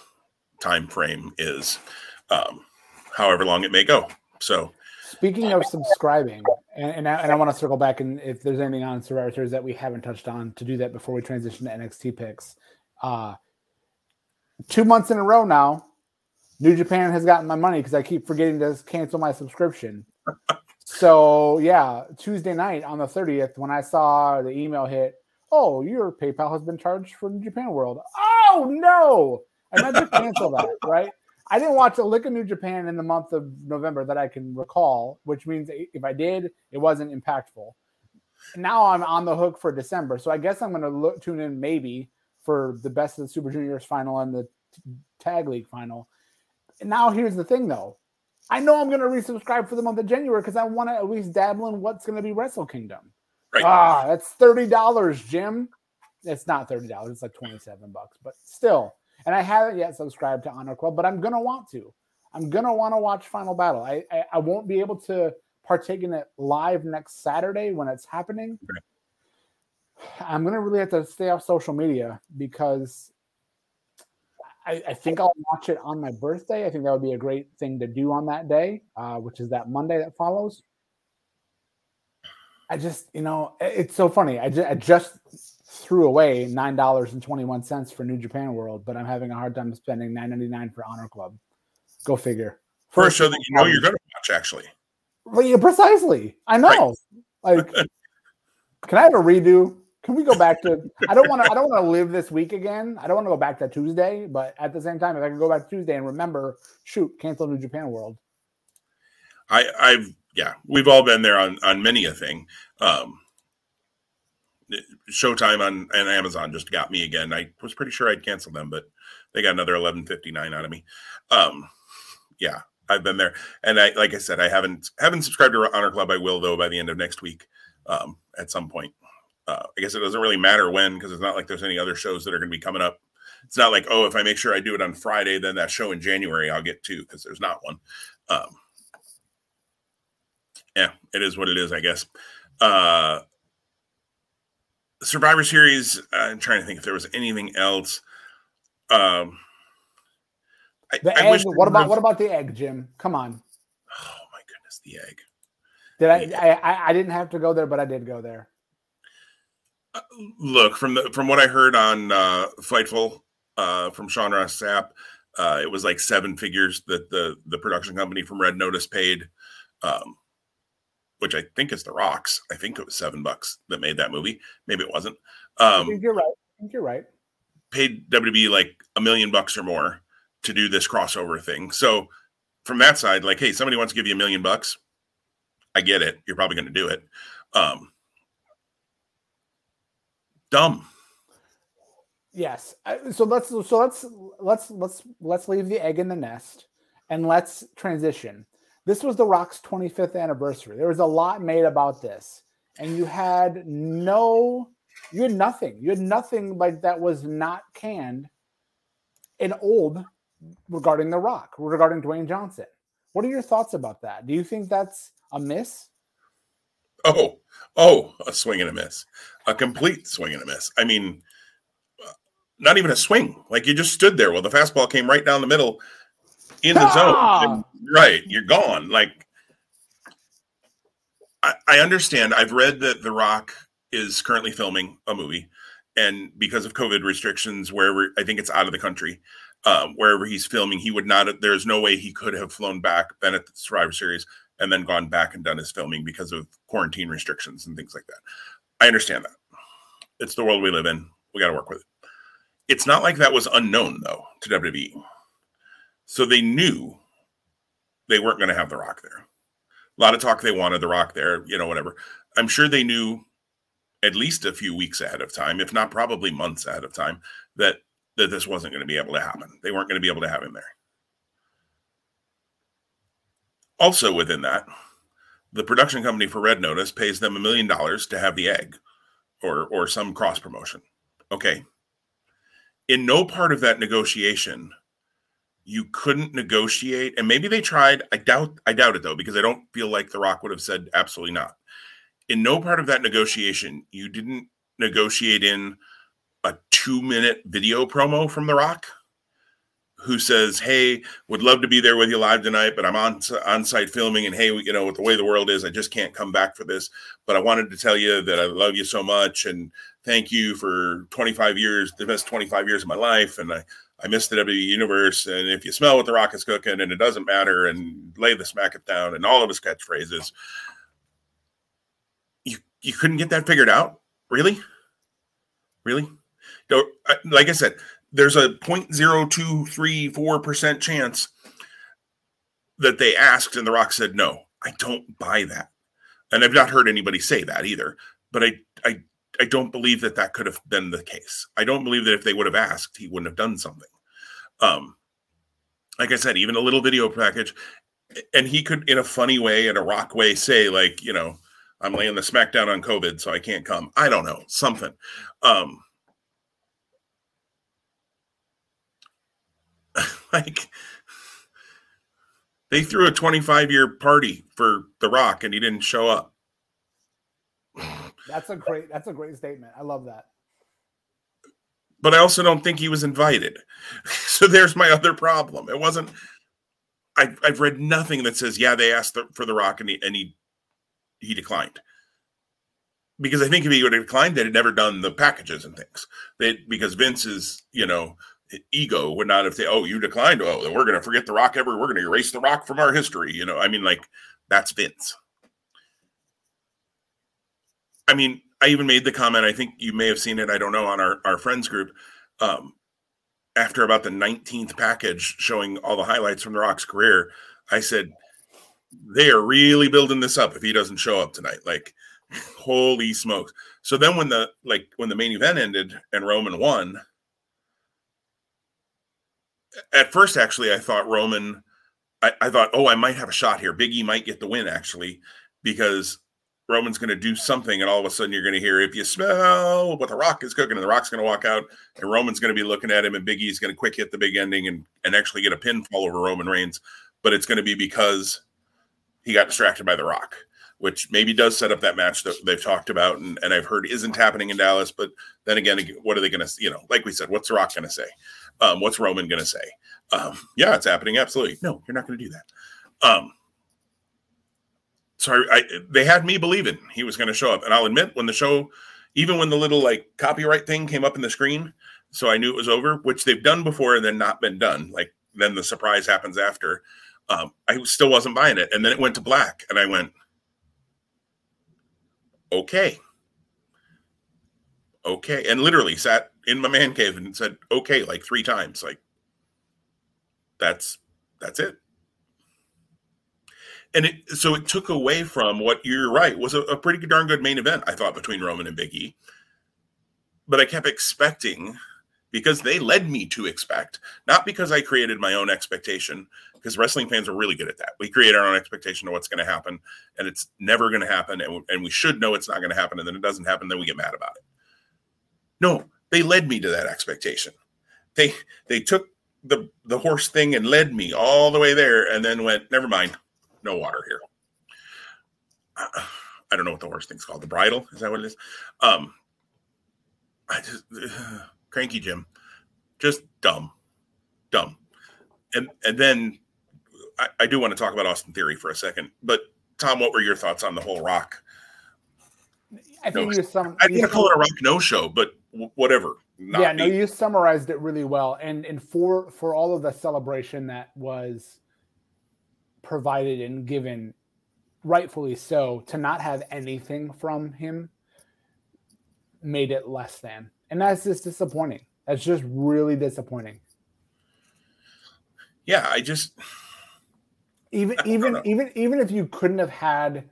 time frame is, um, however long it may go. So, speaking of subscribing, and, and I, and I want to circle back and if there's anything on Survivor Series that we haven't touched on to do that before we transition to NXT picks. Uh, two months in a row now, New Japan has gotten my money because I keep forgetting to cancel my subscription. so yeah, Tuesday night on the 30th, when I saw the email hit, oh, your PayPal has been charged for New Japan World. Oh no! I meant to cancel that, right? I didn't watch a lick of New Japan in the month of November that I can recall, which means if I did, it wasn't impactful. Now I'm on the hook for December, so I guess I'm going to look tune in maybe for the best of the Super Juniors final and the Tag League final. And now here's the thing, though. I know I'm going to resubscribe for the month of January because I want to at least dabble in what's going to be Wrestle Kingdom. Right. Ah, that's thirty dollars, Jim. It's not thirty dollars; it's like twenty-seven bucks, but still and I haven't yet subscribed to Honor Club, but I'm gonna want to. I'm gonna want to watch Final Battle. I, I, I won't be able to partake in it live next Saturday when it's happening. I'm gonna really have to stay off social media because I, I, think I'll watch it on my birthday. I think that would be a great thing to do on that day, uh, which is that Monday that follows. I just, you know, it's so funny. I just, I just threw away nine dollars and twenty one cents for New Japan World, but I'm having a hard time spending nine ninety nine for Honor Club. Go figure. For a show that you know you're going to watch, actually. Well, yeah, precisely. I know. Right. Like, can I have a redo? Can we go back to? I don't want to. I don't want to live this week again. I don't want to go back to Tuesday. But at the same time, if I can go back to Tuesday and remember, shoot, cancel New Japan World. I, I've yeah, we've all been there on on many a thing. Um, Showtime on and Amazon just got me again. I was pretty sure I'd cancel them, but they got another eleven fifty nine out of me. Um, yeah, I've been there, and I like I said, I haven't haven't subscribed to Honor Club. I will though by the end of next week, um, at some point. Uh, I guess it doesn't really matter when because it's not like there's any other shows that are going to be coming up. It's not like oh, if I make sure I do it on Friday, then that show in January I'll get to because there's not one. Um, yeah, it is what it is, I guess. Uh, Survivor Series. Uh, I'm trying to think if there was anything else. Um, I, the I egg. What about what about the egg, Jim? Come on. Oh my goodness, the egg. Did I, I? I didn't have to go there, but I did go there. Uh, look from the from what I heard on uh, Fightful uh, from Sean Ross Sapp, uh, it was like seven figures that the the production company from Red Notice paid. Um, which I think is The Rocks. I think it was seven bucks that made that movie. Maybe it wasn't. Um, you're right. I think you're right. Paid WWE like a million bucks or more to do this crossover thing. So from that side, like, hey, somebody wants to give you a million bucks. I get it. You're probably going to do it. Um, dumb. Yes. So let's so let's let's let's let's leave the egg in the nest and let's transition this was The Rock's 25th anniversary. There was a lot made about this, and you had no, you had nothing. You had nothing like that was not canned and old regarding The Rock, regarding Dwayne Johnson. What are your thoughts about that? Do you think that's a miss? Oh, oh, a swing and a miss, a complete swing and a miss. I mean, uh, not even a swing. Like you just stood there. Well, the fastball came right down the middle in the ah! zone. Right, you're gone. Like I, I understand. I've read that The Rock is currently filming a movie, and because of COVID restrictions, wherever I think it's out of the country, um, wherever he's filming, he would not. There's no way he could have flown back, been at the Survivor Series, and then gone back and done his filming because of quarantine restrictions and things like that. I understand that. It's the world we live in. We got to work with it. It's not like that was unknown though to WWE. So they knew they weren't going to have The Rock there. A lot of talk they wanted The Rock there, you know, whatever. I'm sure they knew at least a few weeks ahead of time, if not probably months ahead of time, that that this wasn't going to be able to happen. They weren't going to be able to have him there. Also, within that, the production company for Red Notice pays them a million dollars to have the egg or or some cross promotion. Okay. In no part of that negotiation, you couldn't negotiate, and maybe they tried. I doubt. I doubt it though, because I don't feel like The Rock would have said absolutely not. In no part of that negotiation, you didn't negotiate in a two-minute video promo from The Rock who says, "Hey, would love to be there with you live tonight, but I'm on on site filming, and hey, you know, with the way the world is, I just can't come back for this. But I wanted to tell you that I love you so much, and thank you for 25 years, the best 25 years of my life, and I." I miss the WWE universe, and if you smell what the rock is cooking, and it doesn't matter, and lay the smack it down, and all of his catchphrases, you you couldn't get that figured out, really, really. Uh, like I said, there's a 0.0234% chance that they asked and the rock said no. I don't buy that. And i've not heard anybody say that either but i i don't believe that that could have been the case. I don't believe that if they would have asked he wouldn't have done something. Um like i said even a little video package and he could in a funny way in a rock way say like you know i'm laying the smackdown on covid so i can't come. I don't know something. Um like they threw a 25 year party for The Rock and he didn't show up. That's a great that's a great statement. I love that. But I also don't think he was invited. So there's my other problem. It wasn't I, I've read nothing that says, yeah, they asked for The Rock and he, and he he declined. Because I think if he would have declined, they'd have never done the packages and things. They because Vince is, you know, ego would not have said, "Oh, you declined. Oh, we're going to forget the Rock ever. We're going to erase the Rock from our history." You know, I mean, like that's Vince. I mean, I even made the comment. I think you may have seen it. I don't know on our our friends group. Um, after about the 19th package showing all the highlights from the Rock's career, I said they are really building this up if he doesn't show up tonight. Like, holy smokes! So then when the like when the main event ended and Roman won at first, actually, I thought Roman, I, I, thought, oh, I might have a shot here. Biggie might get the win, actually, because Roman's going to do something, and all of a sudden you're going to hear, if you smell what the Rock is cooking, and the Rock's going to walk out, and Roman's going to be looking at him, and Big E's going to quick hit the big ending and, and actually get a pinfall over Roman Reigns. But it's going to be because he got distracted by the Rock which maybe does set up that match that they've talked about and, and I've heard isn't happening in Dallas. But then again, what are they going to, you know, like we said, what's The Rock going to say? Um, what's Roman going to say? Um, yeah, it's happening. Absolutely. No, you're not going to do that. Um, so I, I, they had me believing he was going to show up. And I'll admit, when the show, even when the little like copyright thing came up in the screen, so I knew it was over, which they've done before and then not been done. Like then the surprise happens after. Um, I still wasn't buying it. And then it went to black. And I went, okay. Okay. And literally sat in my man cave and said, okay, like three times. Like, that's that's it. And it so it took away from what you're right was a, a pretty darn good main event, I thought, between Roman and Big E. But I kept expecting because they led me to expect, not because I created my own expectation, because wrestling fans are really good at that. We create our own expectation of what's going to happen, and it's never going to happen, and, and we should know it's not going to happen, and then it doesn't happen, then we get mad about it. No, they led me to that expectation. They they took the the horse thing and led me all the way there, and then went, never mind, no water here. I don't know what the horse thing's called. The bridle is that what it is? Um, I just uh, cranky Jim, just dumb, dumb, and and then I, I do want to talk about Austin Theory for a second. But Tom, what were your thoughts on the whole Rock? I think no, you some. I didn't call it a Rock no show, but whatever. yeah, no, you summarized it really well, and and for for all of the celebration that was provided and given, rightfully so, to not have anything from him made it less than, and that's just disappointing. That's just really disappointing. Yeah, I just even even even even if you couldn't have had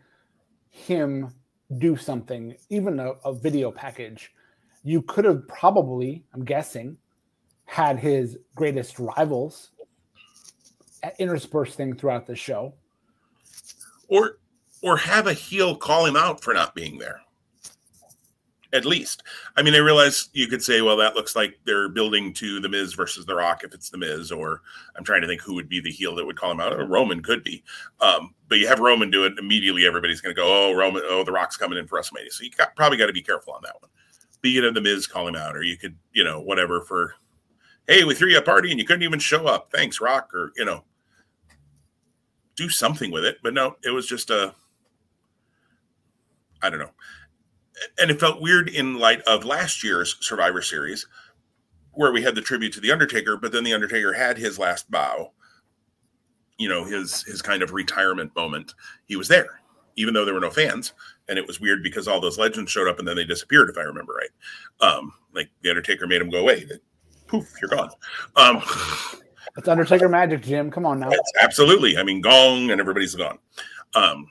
him do something, even a, a video package, you could have probably, I'm guessing, had his greatest rivals interspersing throughout the show. Or or have a heel call him out for not being there. at least. I mean, I realize you could say, well, that looks like they're building to the Miz versus the Rock if it's the Miz, or I'm trying to think who would be the heel that would call him out. Roman could be, um, but you have Roman do it immediately. Everybody's going to go, oh, Roman, oh, the Rock's coming in for WrestleMania, so you got, probably got to be careful on that one. But you could have the Miz call him out, or you could, you know, whatever for, hey, we threw you a party and you couldn't even show up. Thanks, Rock, or you know, do something with it. But no, it was just a, I don't know and it felt weird in light of last year's Survivor Series, where we had the tribute to the Undertaker, but then the Undertaker had his last bow. You know, his his kind of retirement moment. He was there, even though there were no fans, and it was weird because all those legends showed up and then they disappeared, if I remember right. Um, like the Undertaker made him go away. Poof, you're gone. Um, it's Undertaker magic, Jim. Come on now. Absolutely. I mean, gong, and everybody's gone. Um,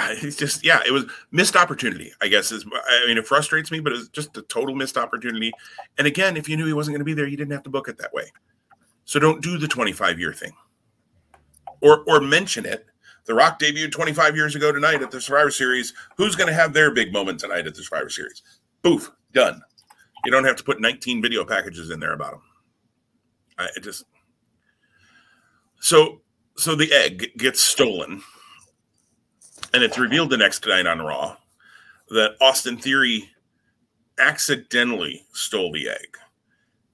it's just yeah it was missed opportunity i guess is i mean it frustrates me but it's just a total missed opportunity and again if you knew he wasn't going to be there you didn't have to book it that way so don't do the 25 year thing or or mention it the rock debuted 25 years ago tonight at the survivor series who's going to have their big moment tonight at the survivor series boof done you don't have to put 19 video packages in there about them i just so so the egg gets stolen and it's revealed the next night on Raw that Austin Theory accidentally stole the egg.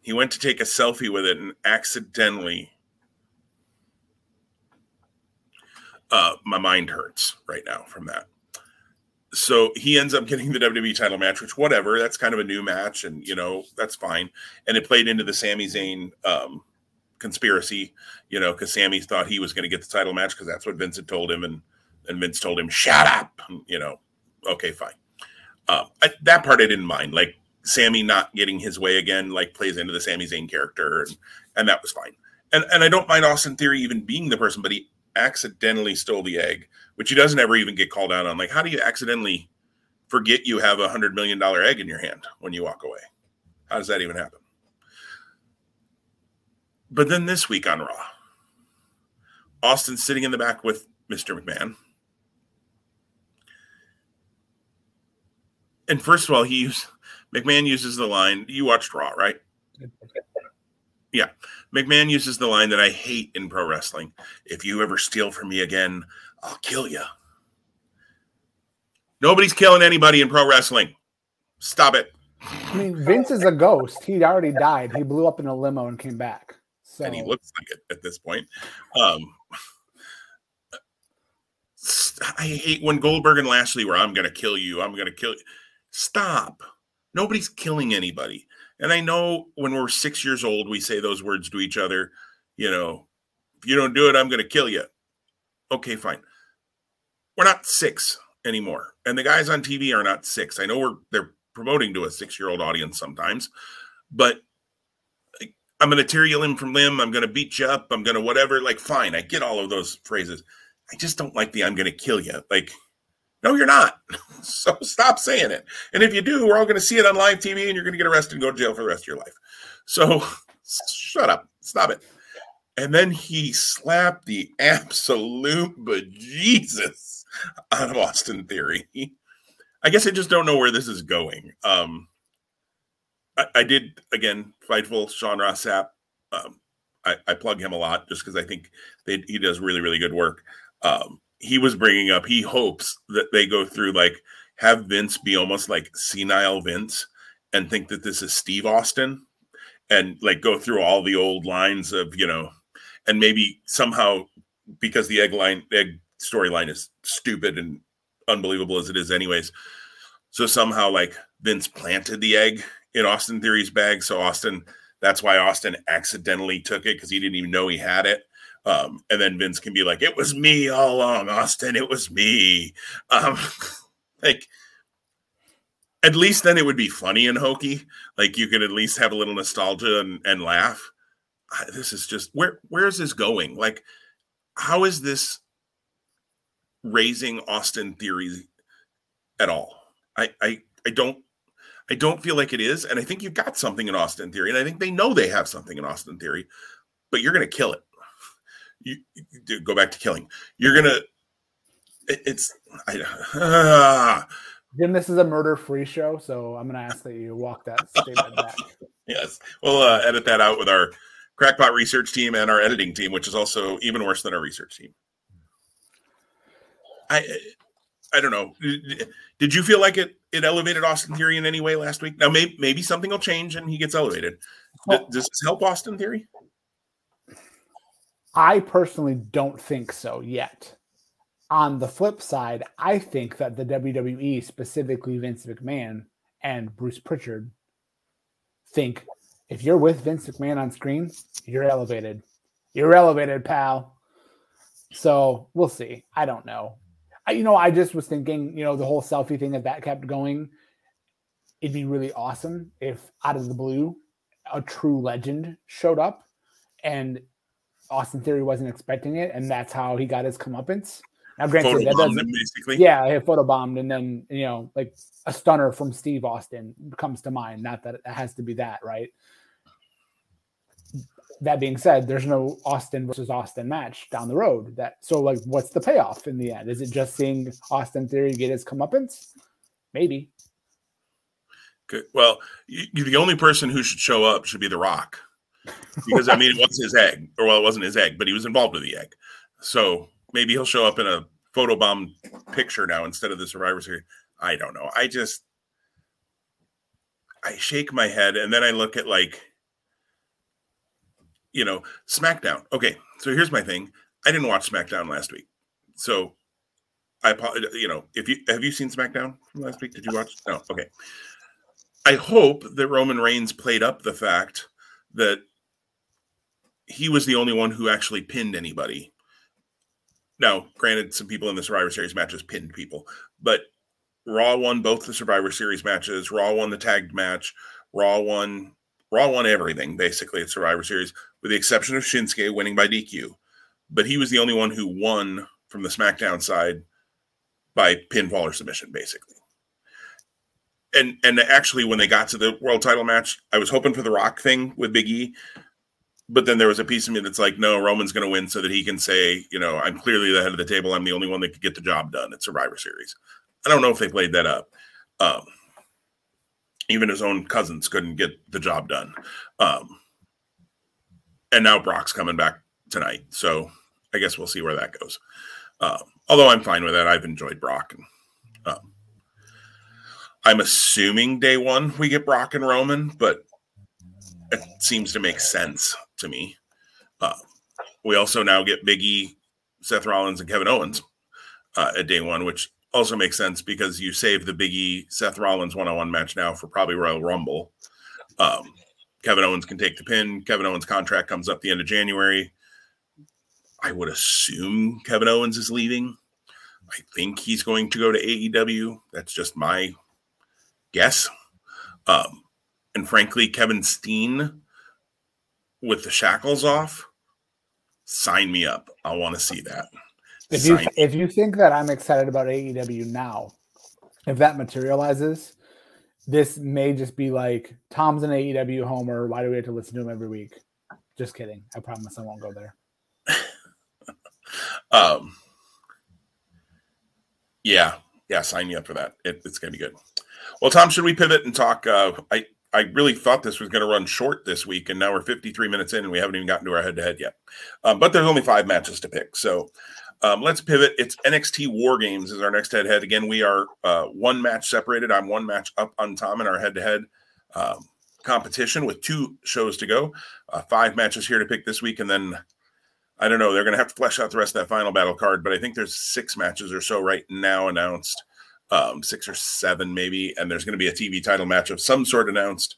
He went to take a selfie with it and accidentally. Uh, my mind hurts right now from that. So he ends up getting the WWE title match, which whatever, that's kind of a new match, and you know that's fine. And it played into the Sami Zayn um, conspiracy, you know, because Sami thought he was going to get the title match because that's what Vince had told him, and and Vince told him, "Shut up." You know, okay, fine. Uh, I, that part I didn't mind. Like Sami not getting his way again, like plays into the Sami Zayn character, and, and that was fine. And and I don't mind Austin Theory even being the person, but he accidentally stole the egg, which he doesn't ever even get called out on. Like, how do you accidentally forget you have a hundred million dollar egg in your hand when you walk away? How does that even happen? But then this week on Raw, Austin's sitting in the back with Mr. McMahon. and first of all, he used, McMahon uses the line. You watched Raw, right? Yeah, McMahon uses the line that I hate in pro wrestling. If you ever steal from me again, I'll kill you. Nobody's killing anybody in pro wrestling. Stop it. I mean, Vince is a ghost. He already died. He blew up in a limo and came back. So. And he looks like it at this point. Um, I hate when Goldberg and Lashley were, I'm going to kill you. I'm going to kill you. Stop. Nobody's killing anybody. And I know when we're six years old, we say those words to each other, you know, if you don't do it, I'm going to kill you. Okay, fine. We're not six anymore. And the guys on TV are not six. I know we're they're promoting to a six year old audience sometimes, but I'm going to tear you limb from limb. I'm going to beat you up. I'm going to whatever. Like, fine. I get all of those phrases. I just don't like the I'm going to kill you. Like, no, you're not. so stop saying it. And if you do, we're all going to see it on live TV and you're going to get arrested and go to jail for the rest of your life. So shut up. Stop it. And then he slapped the absolute bejesus out of Austin Theory. I guess I just don't know where this is going. Um, I, I did, again, Fightful, Sean Ross Sapp. Um, I, I, plug him a lot just because I think they, he does really, really good work. Um, he was bringing up he hopes that they go through like have Vince be almost like senile Vince and think that this is Steve Austin and like go through all the old lines of you know and maybe somehow because the egg line egg storyline is stupid and unbelievable as it is anyways so somehow like Vince planted the egg in Austin Theory's bag so Austin that's why Austin accidentally took it because he didn't even know he had it um, and then Vince can be like, "It was me all along, Austin. It was me." Um, like, at least then it would be funny and hokey. Like you could at least have a little nostalgia and, and laugh. This is just where where is this going? Like, how is this raising Austin theory at all? I I I don't I don't feel like it is, and I think you've got something in Austin theory, and I think they know they have something in Austin theory, but you're to kill it you, you go back to killing. You're gonna. It, it's I, uh, Jim, this is a murder-free show, so I'm to ask that you walk that statement back. yes, we'll uh, edit that out with our crackpot research team and our editing team, which is also even worse than our research team. I I don't know. Did you feel like it it elevated Austin Theory in any way last week? Now maybe maybe something will change and he gets elevated. Does this help Austin Theory? I personally don't think so yet. On the flip side, I think that the WWE, specifically Vince McMahon and Bruce Pritchard, think if you're with Vince McMahon on screen, you're elevated. You're elevated, pal. So we'll see. I don't know. I, you know, I just was thinking, you know, the whole selfie thing, if that kept going, it'd be really awesome if out of the blue, a true legend showed up and Austin Theory wasn't expecting it, and that's how he got his comeuppance. Now, granted, that doesn't basically. Yeah, he photobombed, and then you know, like a stunner from Steve Austin comes to mind. Not that it has to be that, right? That being said, there's no Austin versus Austin match down the road. That so like, what's the payoff in the end? Is it just seeing Austin Theory get his comeuppance? Maybe. Good. Well, you, the only person who should show up should be The Rock, because I mean, it wasn't his egg, or well, it wasn't his egg, but he was involved with the egg. So maybe he'll show up in a photobomb picture now instead of the Survivor Series. I don't know. I just I shake my head and then I look at like you know SmackDown. Okay, so here's my thing. I didn't watch SmackDown last week, so I you know if you have you seen SmackDown from last week? Did you watch? No. Okay. I hope that Roman Reigns played up the fact that he was the only one who actually pinned anybody now, granted, some people in the Survivor Series matches pinned people, but Raw won both the Survivor Series matches. Raw won the tagged match. Raw won Raw won everything basically at Survivor Series, with the exception of Shinsuke winning by DQ. But he was the only one who won from the SmackDown side by pinfall or submission, basically. And and actually, when they got to the world title match, I was hoping for the Rock thing with Big E, but then there was a piece of me that's like, no, Roman's going to win so that he can say, you know, I'm clearly the head of the table. I'm the only one that could get the job done at Survivor Series. I don't know if they played that up. Um, even his own cousins couldn't get the job done. Um, and now Brock's coming back tonight. So I guess we'll see where that goes. Um, although I'm fine with that. I've enjoyed Brock. And, um, I'm assuming day one we get Brock and Roman, but it seems to make sense to me. Uh, we also now get Biggie, Seth Rollins, and Kevin Owens uh, at day one, which also makes sense because you save the Biggie Seth Rollins one on one match now for probably Royal Rumble. Um, Kevin Owens can take the pin. Kevin Owens' contract comes up the end of January. I would assume Kevin Owens is leaving. I think he's going to go to AEW. That's just my guess. Um, and frankly, Kevin Steen with the shackles off, sign me up. I want to see that. If sign you if you think that I'm excited about AEW now, if that materializes, this may just be like Tom's an AEW homer. Why do we have to listen to him every week? Just kidding. I promise I won't go there. um. Yeah, yeah. Sign me up for that. It, it's gonna be good. Well, Tom, should we pivot and talk? Uh, I I really thought this was going to run short this week, and now we're 53 minutes in, and we haven't even gotten to our head to head yet. Um, but there's only five matches to pick, so um, let's pivot. It's NXT War Games is our next head to head. Again, we are uh, one match separated. I'm one match up on Tom in our head to head competition with two shows to go. Uh, five matches here to pick this week, and then I don't know. They're going to have to flesh out the rest of that final battle card, but I think there's six matches or so right now announced um, six or seven maybe, and there's going to be a TV title match of some sort announced,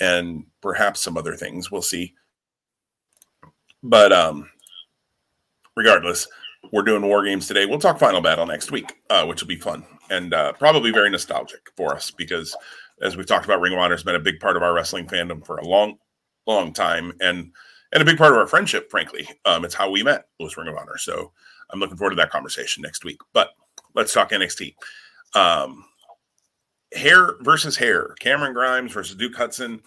and perhaps some other things. We'll see. But um, regardless, we're doing war games today. We'll talk Final Battle next week, uh, which will be fun and uh, probably very nostalgic for us because, as we've talked about, Ring of Honor has been a big part of our wrestling fandom for a long, long time, and and a big part of our friendship. Frankly, um, it's how we met was Ring of Honor. So I'm looking forward to that conversation next week. But let's talk NXT. Um, hair versus hair. Cameron Grimes versus Duke Hudson.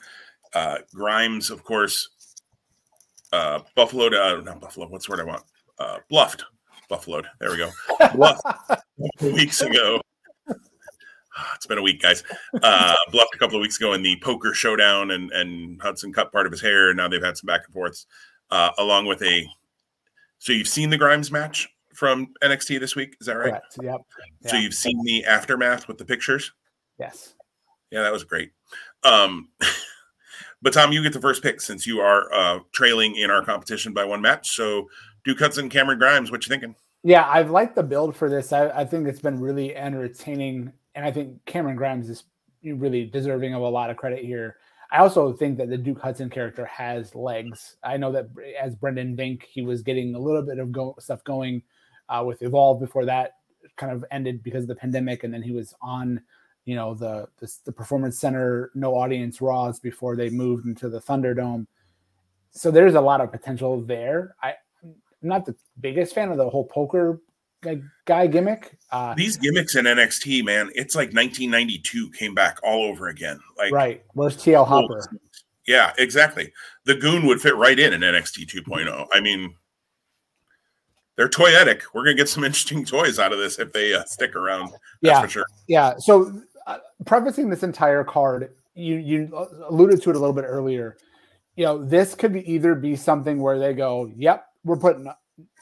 Uh, Grimes, of course, uh, Buffalo, uh, not Buffalo, what's the word I want? Uh, bluffed. Buffaloed. There we go. Bluffed weeks ago. it's been a week, guys. Uh, bluffed a couple of weeks ago in the poker showdown, and and Hudson cut part of his hair. And now they've had some back and forths, uh, along with a. So you've seen the Grimes match from NXT this week, is that right? Correct. Yep. So you've seen the aftermath with the pictures. Yes. Yeah, that was great. Um, but Tom, you get the first pick since you are uh, trailing in our competition by one match. So Duke Hudson, Cameron Grimes, what you thinking? Yeah, I've liked the build for this. I, I think it's been really entertaining, and I think Cameron Grimes is really deserving of a lot of credit here. I also think that the Duke Hudson character has legs. I know that as Brendan Vink, he was getting a little bit of go- stuff going uh, with Evolve before that kind of ended because of the pandemic, and then he was on, you know, the the, the Performance Center no audience Raws before they moved into the Thunderdome. So there's a lot of potential there. I, I'm not the biggest fan of the whole poker guy gimmick. Uh, These gimmicks in NXT, man, it's like 1992 came back all over again. Like right, where's TL Hopper? Yeah, exactly. The Goon would fit right in in NXT 2.0. I mean, they're toyetic. We're gonna get some interesting toys out of this if they uh, stick around. yeah, for sure. Yeah. So, uh, prefacing this entire card, you you alluded to it a little bit earlier. You know, this could be either be something where they go, "Yep, we're putting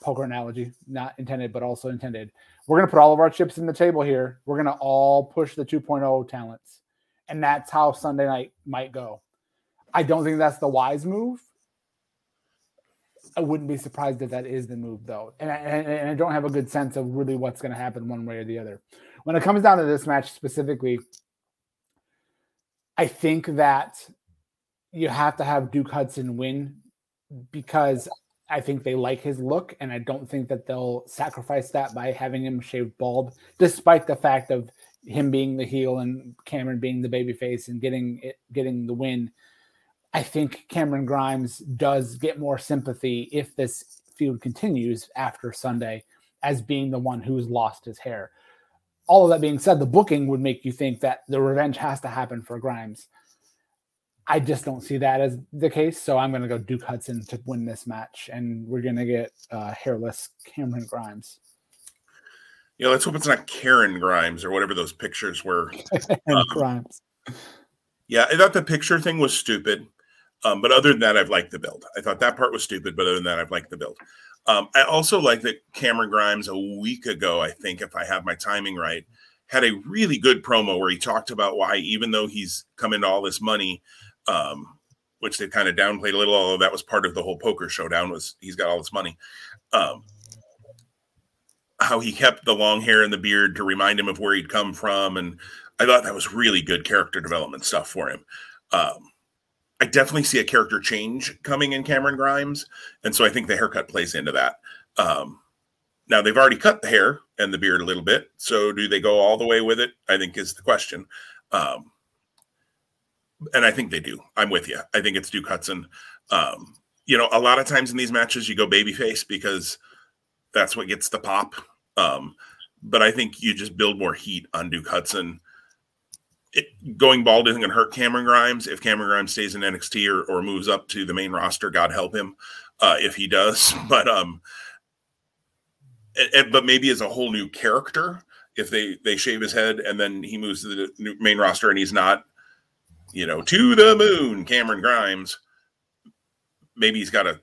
poker analogy, not intended, but also intended. We're going to put all of our chips in the table here. We're going to all push the 2.0 talents. And that's how Sunday night might go. I don't think that's the wise move. I wouldn't be surprised if that is the move, though. And I, and I don't have a good sense of really what's going to happen one way or the other. When it comes down to this match specifically, I think that you have to have Duke Hudson win because I think they like his look, and I don't think that they'll sacrifice that by having him shaved bald, despite the fact of him being the heel and Cameron being the babyface and getting it, getting the win. I think Cameron Grimes does get more sympathy if this feud continues after Sunday as being the one who's lost his hair. All of that being said, the booking would make you think that the revenge has to happen for Grimes. I just don't see that as the case. So I'm going to go Duke Hudson to win this match, and we're going to get uh, hairless Cameron Grimes. Yeah, let's hope it's not Karen Grimes or whatever those pictures were. um, Grimes. Yeah, I thought the picture thing was stupid. Um, but other than that, I've liked the build. I thought that part was stupid, but other than that, I've liked the build. Um, I also like that Cameron Grimes a week ago, I think, if I have my timing right, had a really good promo where he talked about why, even though he's come into all this money, um, which they kind of downplayed a little, although that was part of the whole poker showdown was he's got all this money. Um, how he kept the long hair and the beard to remind him of where he'd come from. And I thought that was really good character development stuff for him. Um, I definitely see a character change coming in Cameron Grimes. And so I think the haircut plays into that. Um, now they've already cut the hair and the beard a little bit. So do they go all the way with it? I think is the question. Um, and I think they do. I'm with you. I think it's Duke Hudson. Um, you know, a lot of times in these matches, you go babyface because that's what gets the pop. Um, but I think you just build more heat on Duke Hudson. It, going bald isn't going to hurt Cameron Grimes if Cameron Grimes stays in NXT or, or moves up to the main roster. God help him uh, if he does. But um, and, and, but maybe as a whole new character, if they they shave his head and then he moves to the main roster and he's not you know, to the moon, Cameron Grimes, maybe he's got a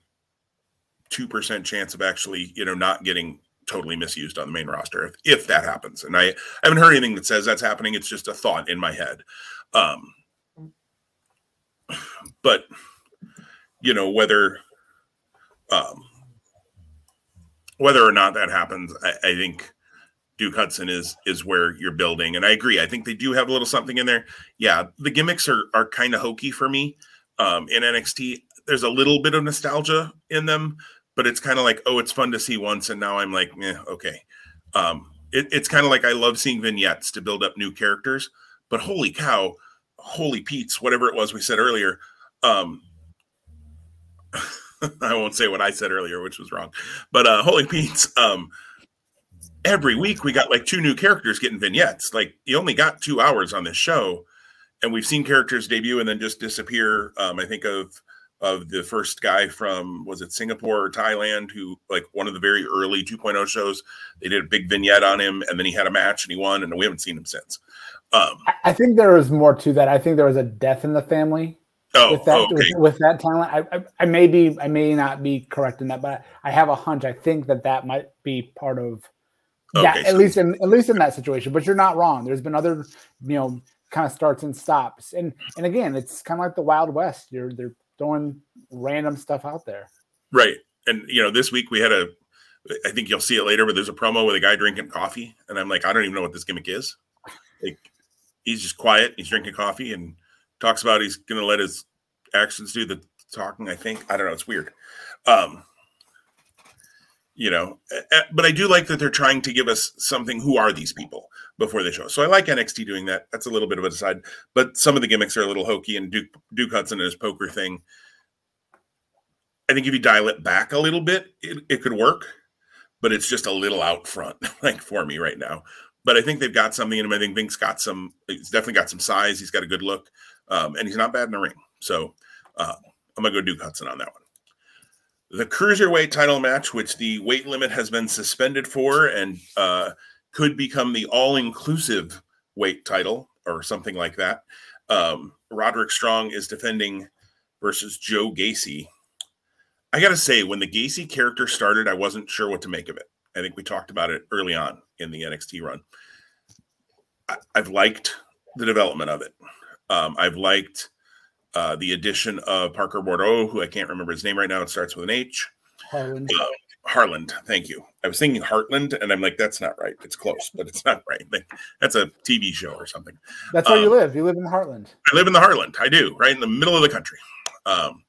2% chance of actually, you know, not getting totally misused on the main roster if, if that happens. And I, I haven't heard anything that says that's happening. It's just a thought in my head. Um, but, you know, whether, um, whether or not that happens, I, I think Duke Hudson is is where you're building. And I agree. I think they do have a little something in there. Yeah, the gimmicks are are kind of hokey for me. Um, in NXT, there's a little bit of nostalgia in them, but it's kind of like, oh, it's fun to see once, and now I'm like, yeah, okay. Um, it, it's kind of like I love seeing vignettes to build up new characters, but holy cow, holy Pete's, whatever it was we said earlier. Um, I won't say what I said earlier, which was wrong, but uh, holy Pete's. Um, every week we got like two new characters getting vignettes. Like you only got two hours on this show, and we've seen characters debut and then just disappear. Um, I think of of the first guy from was it Singapore or Thailand who like one of the very early 2.0 shows. They did a big vignette on him, and then he had a match and he won, and we haven't seen him since. Um, I think there was more to that. I think there was a death in the family oh, with that okay. with, with that talent. I, I I may be I may not be correct in that, but I have a hunch. I think that that might be part of that Okay, at so- least in at least in that situation. But you're not wrong. There's been other you know kind of starts and stops, and and again, it's kind of like the Wild West. You're they're throwing random stuff out there. Right. And you know, this week we had a I think you'll see it later, but there's a promo with a guy drinking coffee. And I'm like, I don't even know what this gimmick is. Like he's just quiet, he's drinking coffee and talks about he's gonna let his actions do the talking, I think. I don't know, it's weird. Um you know, but I do like that they're trying to give us something. Who are these people before they show? So I like NXT doing that. That's a little bit of a aside, but some of the gimmicks are a little hokey. And Duke Duke Hudson and his poker thing, I think if you dial it back a little bit, it, it could work, but it's just a little out front, like for me right now. But I think they've got something in him. I think Vink's got some. He's definitely got some size. He's got a good look, um, and he's not bad in the ring. So uh, I'm gonna go Duke Hudson on that one. The cruiserweight title match, which the weight limit has been suspended for, and uh, could become the all-inclusive weight title or something like that. Um, Roderick Strong is defending versus Joe Gacy. I gotta say, when the Gacy character started, I wasn't sure what to make of it. I think we talked about it early on in the NXT run. I, I've liked the development of it. Um, I've liked uh, the addition of Parker Boudreaux, who I can't remember his name right now. It starts with an H. Uh, Harland. Thank you. I was thinking Heartland, and I'm like, that's not right. It's close, but it's not right. Like, that's a TV show or something. That's where you um, live. You live in Heartland. I live in the Heartland. I do, right in the middle of the country. Um,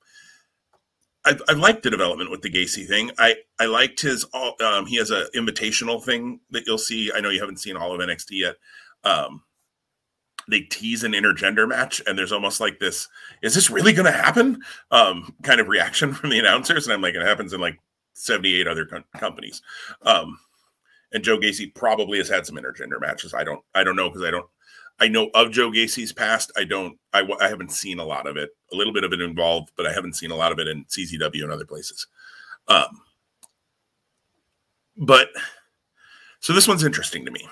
I, I liked the development with the Gacy thing. I I liked his. all- Um, he has a invitational thing that you'll see. I know you haven't seen all of NXT yet. Um, they tease an intergender match, and there's almost like this: "Is this really going to happen?" Um, kind of reaction from the announcers, and I'm like, it happens in like 78 other com- companies. Um, and Joe Gacy probably has had some intergender matches. I don't. I don't know because I don't. I know of Joe Gacy's past. I don't. I haven't seen a lot of it. A little bit of it involved, but I haven't seen a lot of it in CZW and other places. Um, but so this one's interesting to me.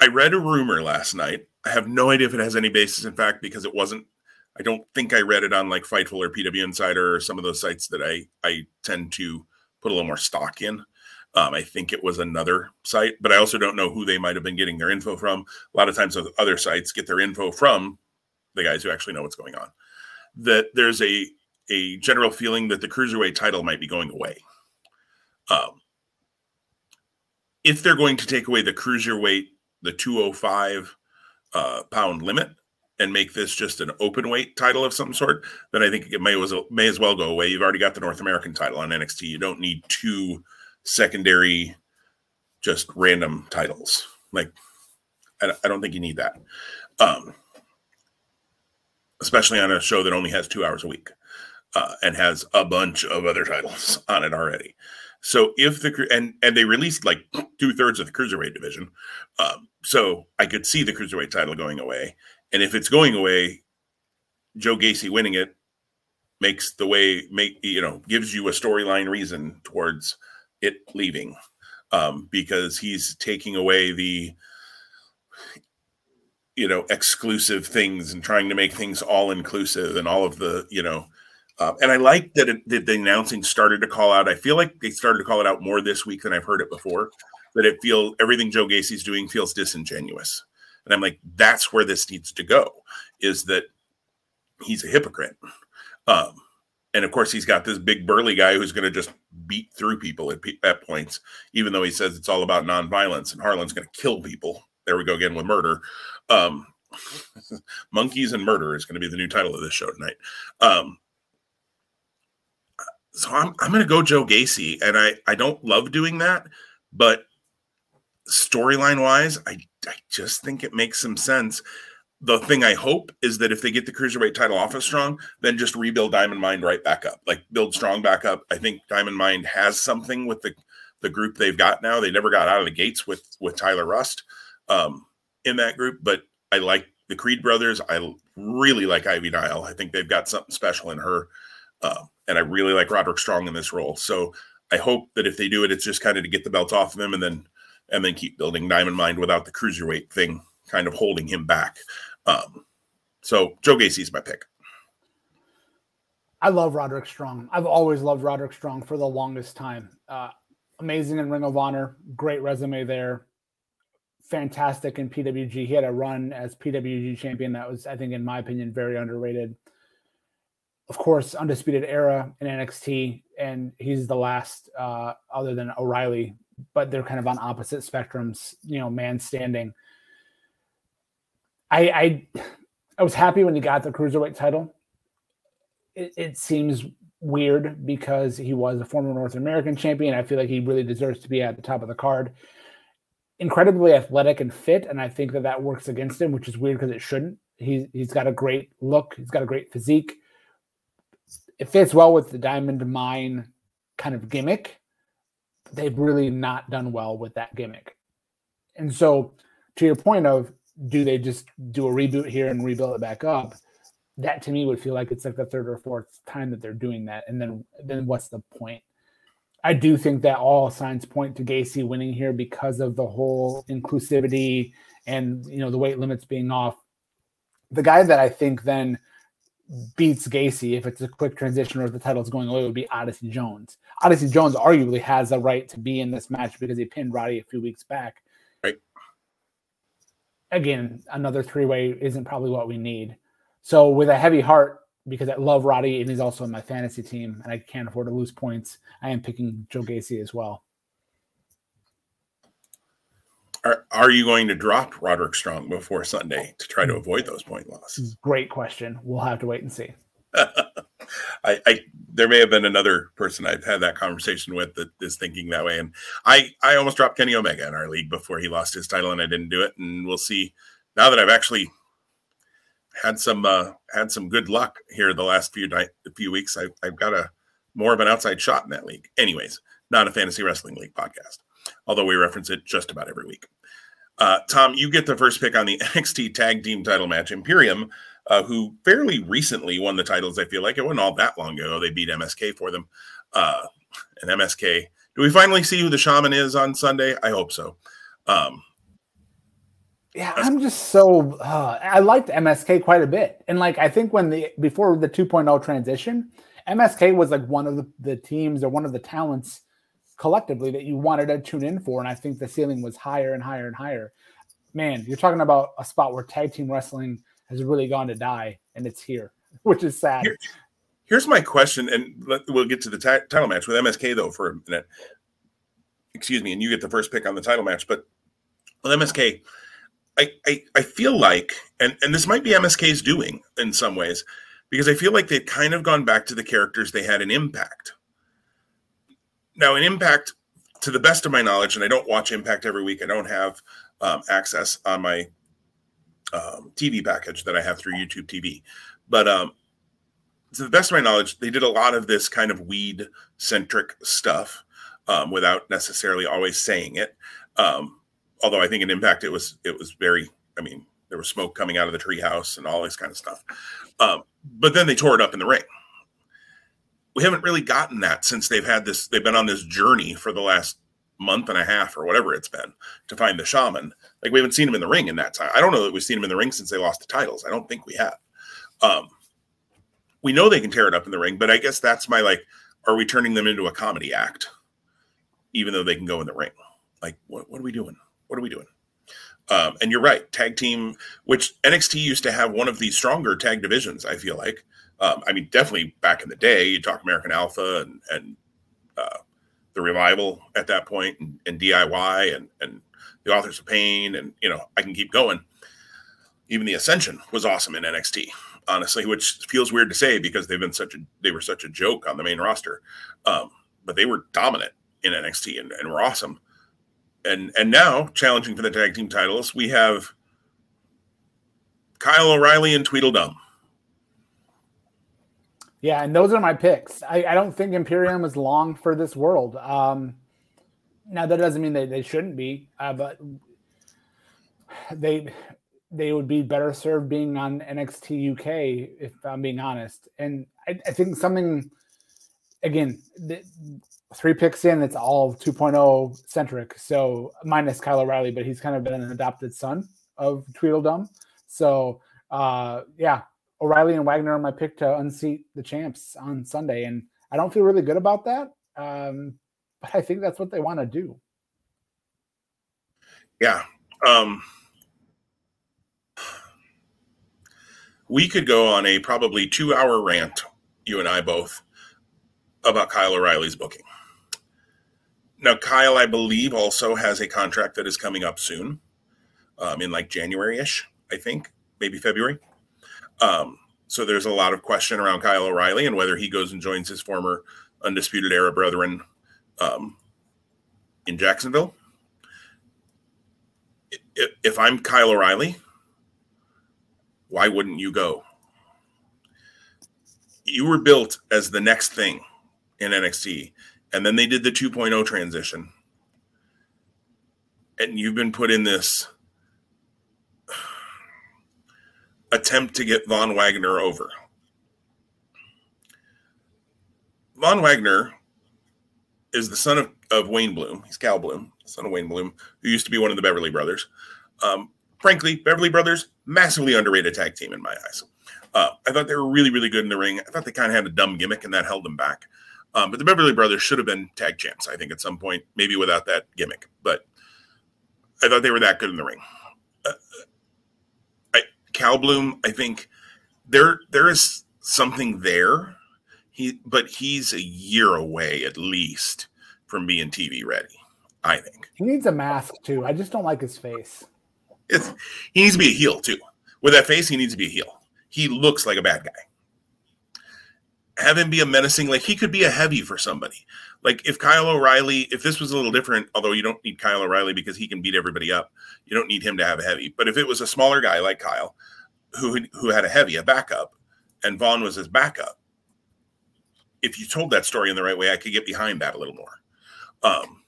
I read a rumor last night. I have no idea if it has any basis in fact because it wasn't. I don't think I read it on like Fightful or PW Insider or some of those sites that I I tend to put a little more stock in. Um, I think it was another site, but I also don't know who they might have been getting their info from. A lot of times, other sites get their info from the guys who actually know what's going on. That there's a a general feeling that the cruiserweight title might be going away. Um, if they're going to take away the cruiserweight, the 205 uh, pound limit, and make this just an open weight title of some sort, then I think it may as well, may as well go away. You've already got the North American title on NXT. You don't need two secondary, just random titles. Like, I, I don't think you need that, um, especially on a show that only has two hours a week uh, and has a bunch of other titles on it already. So if the and and they released like two thirds of the cruiserweight division, um, so I could see the cruiserweight title going away. And if it's going away, Joe Gacy winning it makes the way make you know gives you a storyline reason towards it leaving um, because he's taking away the you know exclusive things and trying to make things all inclusive and all of the you know uh, and I like that, it, that the announcing started to call out. I feel like they started to call it out more this week than I've heard it before. That it feel everything Joe Gacy's doing feels disingenuous, and I'm like, that's where this needs to go. Is that he's a hypocrite, um, and of course he's got this big burly guy who's going to just beat through people at, at points, even though he says it's all about nonviolence and Harlan's going to kill people. There we go again with murder. Um, Monkeys and murder is going to be the new title of this show tonight. Um, so I'm I'm gonna go Joe Gacy, and I I don't love doing that, but storyline wise, I I just think it makes some sense. The thing I hope is that if they get the cruiserweight title off of Strong, then just rebuild Diamond Mine right back up, like build Strong back up. I think Diamond Mine has something with the the group they've got now. They never got out of the gates with with Tyler Rust um, in that group, but I like the Creed brothers. I really like Ivy Nile. I think they've got something special in her. Uh, and I really like Roderick Strong in this role. So I hope that if they do it, it's just kind of to get the belt off of him and then and then keep building Diamond Mine without the cruiserweight thing kind of holding him back. Um, so Joe Gacy's my pick. I love Roderick Strong. I've always loved Roderick Strong for the longest time. Uh, amazing in Ring of Honor, great resume there. Fantastic in PWG. He had a run as PWG champion that was, I think, in my opinion, very underrated. Of course, undisputed era in NXT, and he's the last, uh, other than O'Reilly, but they're kind of on opposite spectrums. You know, man standing. I I, I was happy when he got the cruiserweight title it, it seems weird because he was a former North American champion. I feel like he really deserves to be at the top of the card. Incredibly athletic and fit, and I think that that works against him, which is weird because it shouldn't. He's he's got a great look. He's got a great physique. It fits well with the Diamond Mine kind of gimmick. They've really not done well with that gimmick. And so, to your point of, do they just do a reboot here and rebuild it back up? that to me would feel like it's like the third or fourth time that they're doing that. And then then what's the point? I do think that all signs point to Gacy winning here because of the whole inclusivity and you know the weight limits being off. The guy that I think then beats Gacy if it's a quick transition or if the title's going away would be Odyssey Jones. Odyssey Jones arguably has a right to be in this match because he pinned Roddy a few weeks back. Right. Again, another three way isn't probably what we need. So with a heavy heart, because I love Roddy and he's also on my fantasy team and I can't afford to lose points, I am picking Joe Gacy as well. Are, are you going to drop Roderick Strong before Sunday to try to hmm. avoid those point losses? Great question. We'll have to wait and see. I, I, there may have been another person I've had that conversation with that is thinking that way, and I I almost dropped Kenny Omega in our league before he lost his title, and I didn't do it, and we'll see. Now that I've actually had some uh, had some good luck here the last few night few weeks. I, I've got a more of an outside shot in that league. Anyways, not a fantasy wrestling league podcast, although we reference it just about every week. Uh, Tom, you get the first pick on the NXT Tag Team Title match. Imperium, uh, who fairly recently won the titles, I feel like it wasn't all that long ago. They beat MSK for them. Uh, and MSK, do we finally see who the shaman is on Sunday? I hope so. Um, yeah, I'm just so uh, I liked MSK quite a bit, and like I think when the before the 2.0 transition, MSK was like one of the, the teams or one of the talents collectively that you wanted to tune in for, and I think the ceiling was higher and higher and higher. Man, you're talking about a spot where tag team wrestling has really gone to die, and it's here, which is sad. Here, here's my question, and we'll get to the t- title match with MSK though for a minute. Excuse me, and you get the first pick on the title match, but with MSK I, I, I feel like, and, and this might be MSK's doing in some ways, because I feel like they've kind of gone back to the characters they had in Impact. Now, in Impact, to the best of my knowledge, and I don't watch Impact every week, I don't have um, access on my um, TV package that I have through YouTube TV. But um, to the best of my knowledge, they did a lot of this kind of weed centric stuff um, without necessarily always saying it. Um, although I think in Impact it was it was very. I mean, there was smoke coming out of the treehouse and all this kind of stuff. Um, but then they tore it up in the ring. We haven't really gotten that since they've had this. They've been on this journey for the last month and a half or whatever it's been to find the shaman. Like we haven't seen him in the ring in that time. I don't know that we've seen him in the ring since they lost the titles. I don't think we have. Um, we know they can tear it up in the ring, but I guess that's my like. Are we turning them into a comedy act, even though they can go in the ring? Like, what, what are we doing? what are we doing? Um, and you're right, tag team, which NXT used to have one of the stronger tag divisions. I feel like, um, I mean, definitely back in the day, you talk American Alpha and and uh, the Revival at that point, and, and DIY and and the Authors of Pain, and you know, I can keep going. Even the Ascension was awesome in NXT, honestly, which feels weird to say because they've been such a they were such a joke on the main roster, um, but they were dominant in NXT and, and were awesome and and now challenging for the tag team titles, we have Kyle O'Reilly and Tweedledum. Yeah, and those are my picks. I, I don't think Imperium is long for this world. Um, now that doesn't mean they, they shouldn't be, uh, but they they would be better served being on NXT UK if I'm being honest. And I, I think something again, the, three picks in, it's all 2.0 centric. So minus Kyle O'Reilly, but he's kind of been an adopted son of Tweedledum. So uh, yeah, O'Reilly and Wagner are my pick to unseat the champs on Sunday, and I don't feel really good about that. Um, but I think that's what they want to do. Yeah. Um, we could go on a probably two hour rant, you and I both, about Kyle O'Reilly's booking. Now, Kyle, I believe, also has a contract that is coming up soon, um, in like January ish, I think, maybe February. Um, so there's a lot of question around Kyle O'Reilly and whether he goes and joins his former undisputed era brethren um, in Jacksonville. If I'm Kyle O'Reilly, why wouldn't you go? You were built as the next thing in NXT, and then they did the 2.0 transition. And you've been put in this attempt to get Von Wagner over. Von Wagner is the son of, of Wayne Bloom. He's Cal Bloom, son of Wayne Bloom, who used to be one of the Beverly Brothers. Um, frankly, Beverly Brothers, massively underrated tag team in my eyes. Uh, I thought they were really, really good in the ring. I thought they kind of had a dumb gimmick, and that held them back. Um, but the Beverly Brothers should have been tag champs, I think, at some point, maybe without that gimmick. But I thought they were that good in the ring. Uh, I, Cal Bloom, I think there there is something there. He, but he's a year away at least from being TV ready. I think he needs a mask too. I just don't like his face. It's, he needs to be a heel too. With that face, he needs to be a heel. He looks like a bad guy. Have him be a menacing, like he could be a heavy for somebody. Like if Kyle O'Reilly, if this was a little different, although you don't need Kyle O'Reilly because he can beat everybody up, you don't need him to have a heavy. But if it was a smaller guy like Kyle, who who had a heavy, a backup, and Von was his backup, if you told that story in the right way, I could get behind that a little more. Um,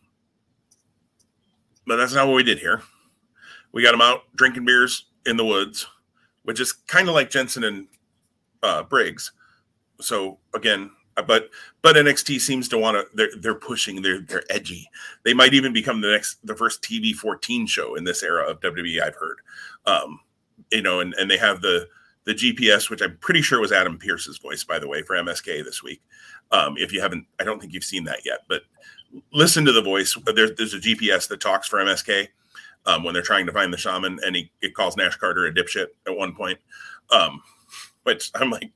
but that's not what we did here. We got him out drinking beers in the woods, which is kind of like Jensen and uh, Briggs. So again, but but NXT seems to want to. They're they're pushing. They're they're edgy. They might even become the next the first TV fourteen show in this era of WWE. I've heard, um, you know, and and they have the the GPS, which I'm pretty sure was Adam Pearce's voice, by the way, for MSK this week. Um, if you haven't, I don't think you've seen that yet, but listen to the voice. There's there's a GPS that talks for MSK, um, when they're trying to find the shaman, and he it calls Nash Carter a dipshit at one point. Um, which I'm like,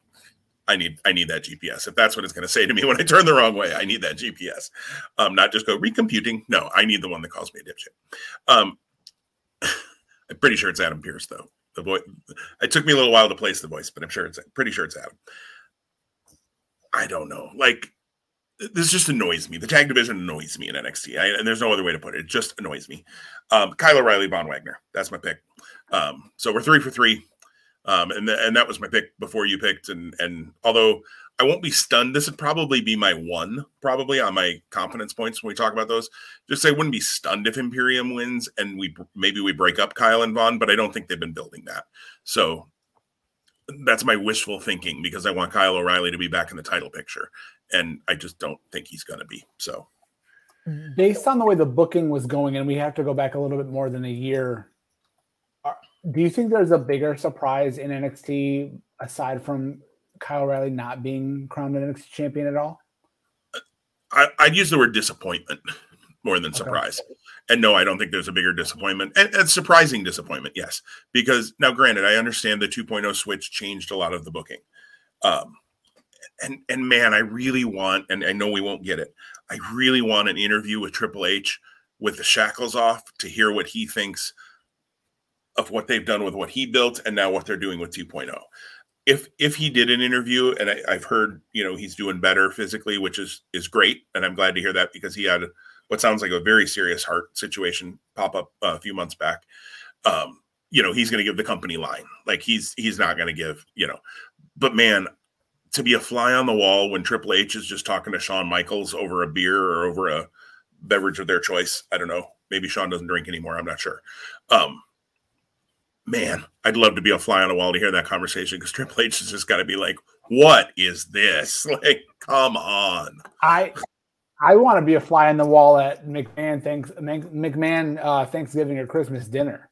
I need I need that GPS. If that's what it's going to say to me when I turn the wrong way, I need that GPS. Um, not just go recomputing. No, I need the one that calls me a dipshit. Um, I'm pretty sure it's Adam Pearce though. The voice. It took me a little while to place the voice, but I'm sure it's pretty sure it's Adam. I don't know. Like this just annoys me. The tag division annoys me in NXT, I, and there's no other way to put it. It just annoys me. Um, Kyle O'Reilly, Von Wagner. That's my pick. Um, so we're three for three, um, and th- and that was my pick before you picked. And and although I won't be stunned, this would probably be my one, probably on my confidence points when we talk about those. Just say I wouldn't be stunned if Imperium wins, and we maybe we break up Kyle and Von, but I don't think they've been building that. So that's my wishful thinking because I want Kyle O'Reilly to be back in the title picture and I just don't think he's going to be. So, based on the way the booking was going, and we have to go back a little bit more than a year, do you think there's a bigger surprise in NXT aside from Kyle Riley not being crowned an NXT champion at all? I, would use the word disappointment more than surprise. Okay. And no, I don't think there's a bigger disappointment. And, and, surprising disappointment, yes. Because now, granted, I understand the 2.0 switch changed a lot of the booking. Um, and and man, I really want, and I know we won't get it. I really want an interview with Triple H with the shackles off to hear what he thinks of what they've done with what he built and now what they're doing with 2.0. If if he did an interview, and I, have heard you know he's doing better physically, which is is great, and I'm glad to hear that because he had what sounds like a very serious heart situation pop up uh, a few months back. Um, you know he's going to give the company line, like he's he's not going to give you know. But man, to be a fly on the wall when Triple H is just talking to Shawn Michaels over a beer or over a beverage of their choice. I don't know. Maybe Shawn doesn't drink anymore. I'm not sure. Um, man, I'd love to be a fly on the wall to hear that conversation because Triple H has just got to be like, "What is this? Like, come on." I I want to be a fly on the wall at McMahon thanks McMahon uh, Thanksgiving or Christmas dinner.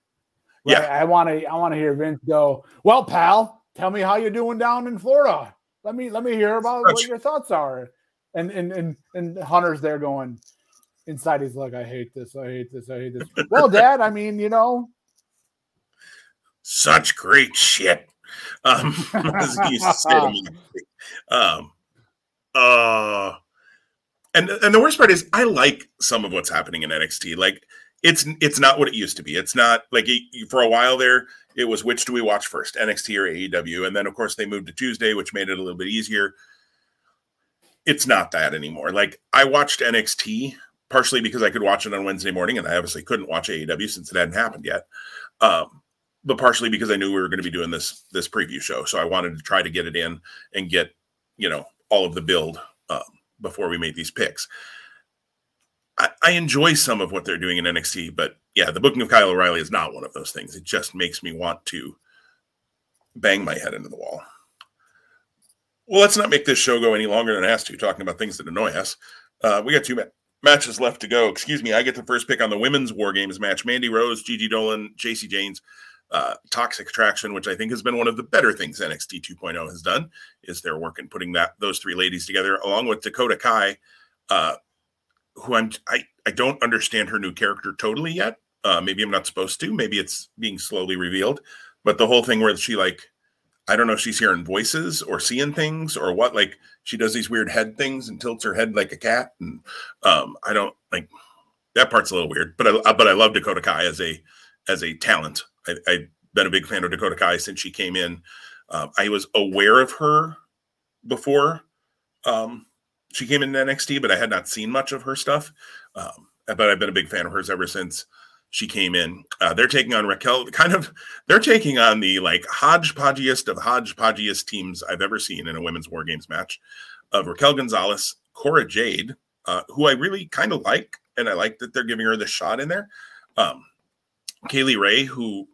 Right? Yeah, I want to. I want to hear Vince go. Well, pal, tell me how you're doing down in Florida. Let me let me hear about Such. what your thoughts are. And and and and Hunter's there going inside. He's like, I hate this. I hate this. I hate this. well, Dad, I mean, you know, such great shit. Um, he used to say to me. Um, uh, and and the worst part is, I like some of what's happening in NXT. Like, it's it's not what it used to be. It's not like it, for a while there. It was which do we watch first, NXT or AEW, and then of course they moved to Tuesday, which made it a little bit easier. It's not that anymore. Like I watched NXT partially because I could watch it on Wednesday morning, and I obviously couldn't watch AEW since it hadn't happened yet. Um, but partially because I knew we were going to be doing this this preview show, so I wanted to try to get it in and get you know all of the build um, before we made these picks. I, I, enjoy some of what they're doing in NXT, but yeah, the booking of Kyle O'Reilly is not one of those things. It just makes me want to bang my head into the wall. Well, let's not make this show go any longer than it has to, talking about things that annoy us. Uh, we got two ma- matches left to go. Excuse me. I get the first pick on the women's War Games match. Mandy Rose, Gigi Dolan, Jacy Jaynes uh, Toxic Attraction, which I think has been one of the better things NXT 2.0 has done, is their work in putting that those three ladies together, along with Dakota Kai, uh, who I'm I I don't understand her new character totally yet. Uh, maybe I'm not supposed to. Maybe it's being slowly revealed. But the whole thing where she like, I don't know, she's hearing voices or seeing things or what. Like she does these weird head things and tilts her head like a cat, and um, I don't like that part's a little weird. But I but I love Dakota Kai as a as a talent. I, have been a big fan of Dakota Kai since she came in. Um, I was aware of her before um, she came into NXT, but I had not seen much of her stuff. Um, but I've been a big fan of hers ever since she came in. Uh, they're taking on Raquel, kind of, they're taking on the like hodgepodgeiest of hodgepodgeiest teams I've ever seen in a women's War Games match of Raquel Gonzalez, Cora Jade, uh, who I really kind of like, and I like that they're giving her the shot in there. Um, Kay Lee Ray, who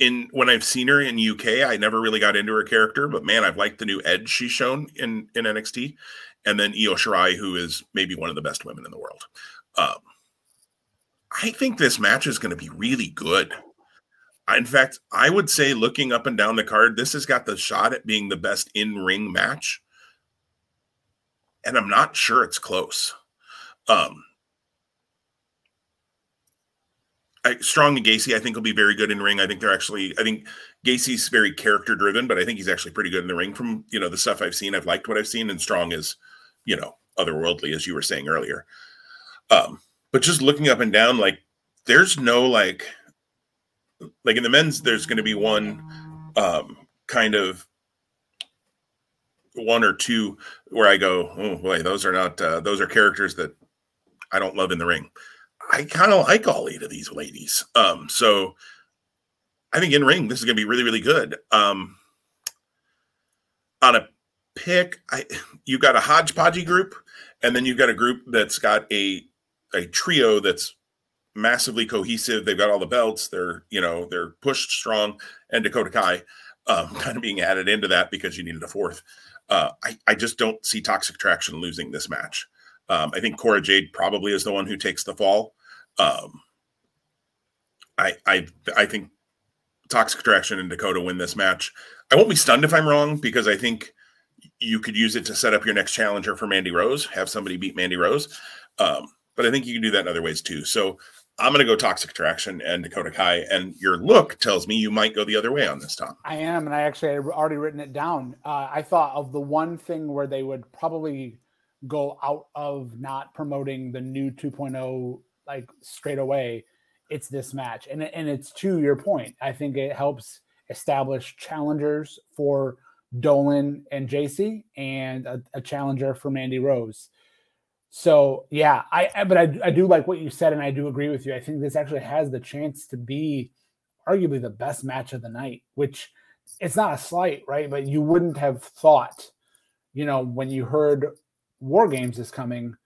in when I've seen her in UK, I never really got into her character, but man, I've liked the new edge she's shown in in NXT. And then Io Shirai, who is maybe one of the best women in the world. Um, I think this match is going to be really good. In fact, I would say looking up and down the card, this has got the shot at being the best in ring match. And I'm not sure it's close. Um, I, Strong and Gacy, I think, will be very good in ring. I think they're actually, I think Gacy's very character driven, but I think he's actually pretty good in the ring from, you know, the stuff I've seen. I've liked what I've seen, and Strong is, you know, otherworldly, as you were saying earlier. Um, but just looking up and down, like, there's no, like, like in the men's, there's going to be one um, kind of one or two where I go, oh, boy, those are not, uh, those are characters that I don't love in the ring I kind of like all eight of these ladies. Um, so I think in ring, this is going to be really, really good. Um, on a pick, I you got a hodgepodgey group, and then you've got a group that's got a a trio that's massively cohesive. They've got all the belts. They're you know they're pushed strong, and Dakota Kai um, kind of being added into that because you needed a fourth. Uh, I I just don't see Toxic Traction losing this match. Um, I think Cora Jade probably is the one who takes the fall. Um, I I I think Toxic Attraction and Dakota win this match. I won't be stunned if I'm wrong because I think you could use it to set up your next challenger for Mandy Rose, have somebody beat Mandy Rose. Um, but I think you can do that in other ways too. So I'm going to go Toxic Attraction and Dakota Kai. And your look tells me you might go the other way on this, Tom. I am. And I actually have already written it down. Uh, I thought of the one thing where they would probably go out of not promoting the new 2.0 like straight away, it's this match. And and it's to your point. I think it helps establish challengers for Dolan and Jacy and a, a challenger for Mandy Rose. So yeah, I but I, I do like what you said, and I do agree with you. I think this actually has the chance to be arguably the best match of the night, which it's not a slight, right? But you wouldn't have thought, you know, when you heard War Games is coming,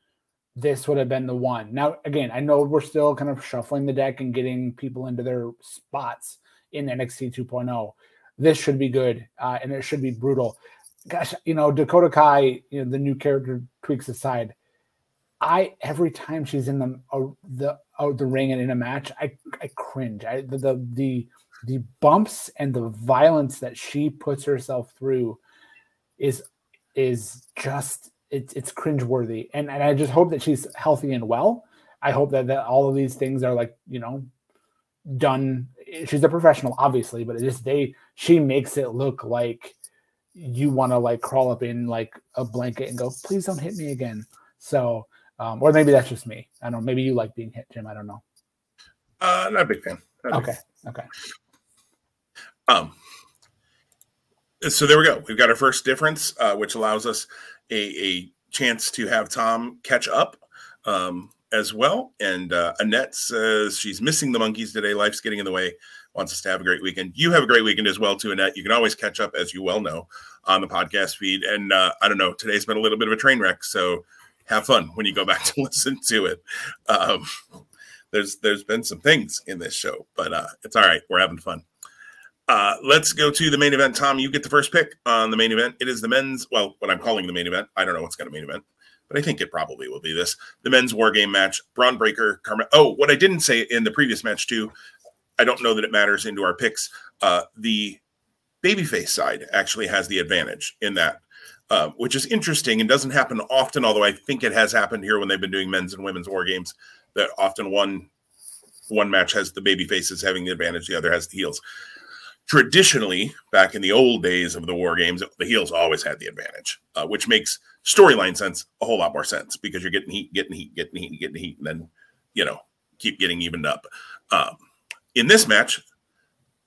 this would have been the one. Now, again, I know we're still kind of shuffling the deck and getting people into their spots in NXT 2.0. This should be good, uh, and it should be brutal. Gosh, you know, Dakota Kai, you know, the new character tweaks aside. I every time she's in the uh, the out the ring and in a match, I I cringe. I the the the, the bumps and the violence that she puts herself through is is just it's it's cringeworthy. And and I just hope that she's healthy and well. I hope that, that all of these things are like, you know, done. She's a professional, obviously, but it just they she makes it look like you want to like crawl up in like a blanket and go, please don't hit me again. So um, or maybe that's just me. I don't know. Maybe you like being hit, Jim. I don't know. Uh, not a big fan. Not okay. Big. Okay. Um. So there we go. We've got our first difference, uh, which allows us a, a chance to have Tom catch up um, as well. And uh, Annette says she's missing the monkeys today. Life's getting in the way. Wants us to have a great weekend. You have a great weekend as well, too, Annette. You can always catch up, as you well know, on the podcast feed. And uh, I don't know, today's been a little bit of a train wreck. So have fun when you go back to listen to it. Um, there's there's been some things in this show, but uh, it's all right. We're having fun. Uh, let's go to the main event. Tom, you get the first pick on the main event. It is the men's, well, what I'm calling the main event. I don't know what's going to main event, but I think it probably will be this. The men's war game match. Bron Breakker, Carmen. Oh, what I didn't say in the previous match too. I don't know that it matters into our picks. Uh, the babyface side actually has the advantage in that uh, which is interesting and doesn't happen often. Although I think it has happened here when they've been doing men's and women's war games, that often one one match has the baby faces having the advantage, the other has the heels. Traditionally, back in the old days of the war games, the heels always had the advantage, uh, which makes storyline sense a whole lot more sense because you're getting heat, getting heat, getting heat, getting heat, and then you know keep getting evened up. Um, in this match,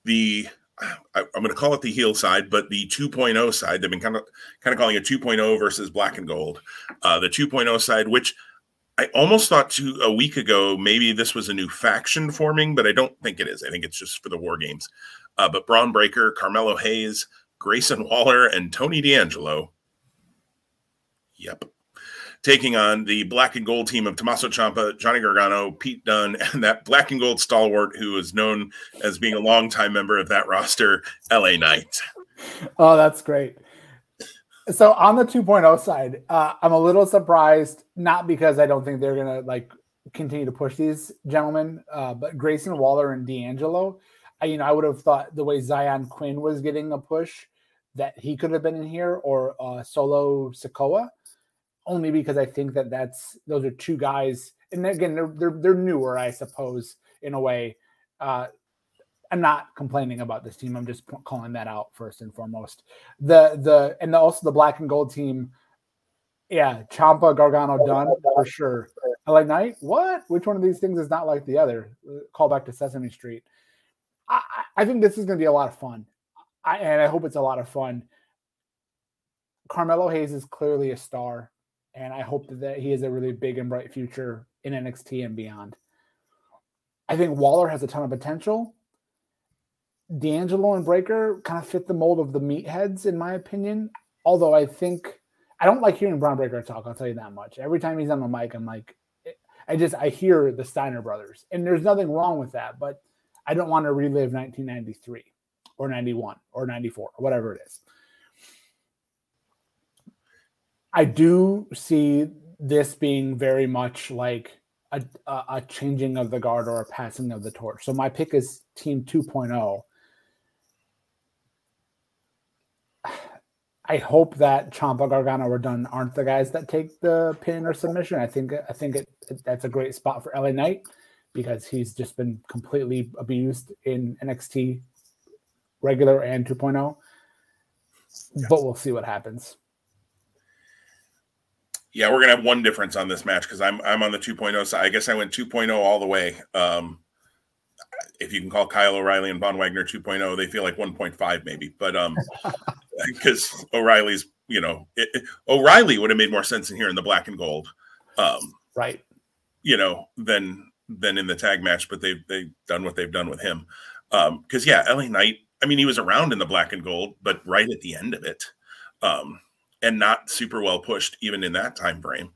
the I, am going to call it the heel side, but the 2.0 side, they've been kind of kind of calling it 2.0 versus black and gold. Uh, the 2.0 side, which I almost thought to a week ago, maybe this was a new faction forming, but I don't think it is. I think it's just for the war games. Uh, but Bron Breakker, Carmelo Hayes, Grayson Waller, and Tony D'Angelo. Yep taking on the black and gold team of Tommaso Ciampa, Johnny Gargano, Pete Dunne, and that black and gold stalwart who is known as being a longtime member of that roster, LA Knight. Oh, that's great. So on the 2.0 side, uh, I'm a little surprised, not because I don't think they're gonna like continue to push these gentlemen, uh, but Grayson Waller and D'Angelo. I, you know, I would have thought the way Zion Quinn was getting a push that he could have been in here, or uh, Solo Sikoa only because I think that that's those are two guys, and again they're they're, they're newer, I suppose, in a way. Uh, I'm not complaining about this team. I'm just calling that out first and foremost. The the and the, also the black and gold team. Yeah, Ciampa, Gargano, Dunne for sure. LA Knight, what? Which one of these things is not like the other? Call back to Sesame Street. I, I think this is going to be a lot of fun, I, and I hope it's a lot of fun. Carmelo Hayes is clearly a star and I hope that he has a really big and bright future in NXT and beyond. I think Waller has a ton of potential. D'Angelo and Breakker kind of fit the mold of the meatheads, in my opinion. Although I think I don't like hearing Bron Breakker talk. I'll tell you that much. Every time he's on the mic, I'm like, I just I hear the Steiner brothers, and there's nothing wrong with that. But I don't want to relive 1993 or 91 or 94 or whatever it is. I do see this being very much like a, a, changing of the guard or a passing of the torch. So my pick is Team 2.0. I hope that Ciampa, Gargano, or Dunne aren't the guys that take the pin or submission. I think I think it, it, that's a great spot for LA Knight because he's just been completely abused in NXT regular and 2.0. Yes. But we'll see what happens. Yeah, we're gonna have one difference on this match because I'm I'm on the 2.0 side. I guess I went 2.0 all the way. Um, if you can call Kyle O'Reilly and Von Wagner 2.0, they feel like 1.5 maybe, but um, because O'Reilly's you know it, it, O'Reilly would have made more sense in here in the black and gold, um, right? You know, than than in the tag match, but they've they've done what they've done with him. Um, because yeah, LA Knight. I mean, he was around in the black and gold, but right at the end of it. Um, and not super well pushed even in that time frame.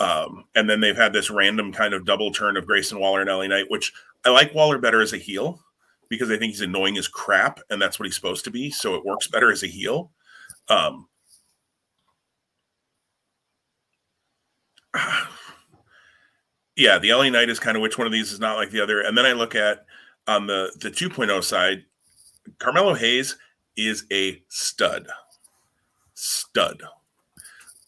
Um, and then they've had this random kind of double turn of Grayson Waller and LA Knight, which I like Waller better as a heel because I think he's annoying as crap, and that's what he's supposed to be. So it works better as a heel. Um, yeah, the LA Knight is kind of which one of these is not like the other. And then I look at on the the 2.0 side, Carmelo Hayes is a stud. Stud.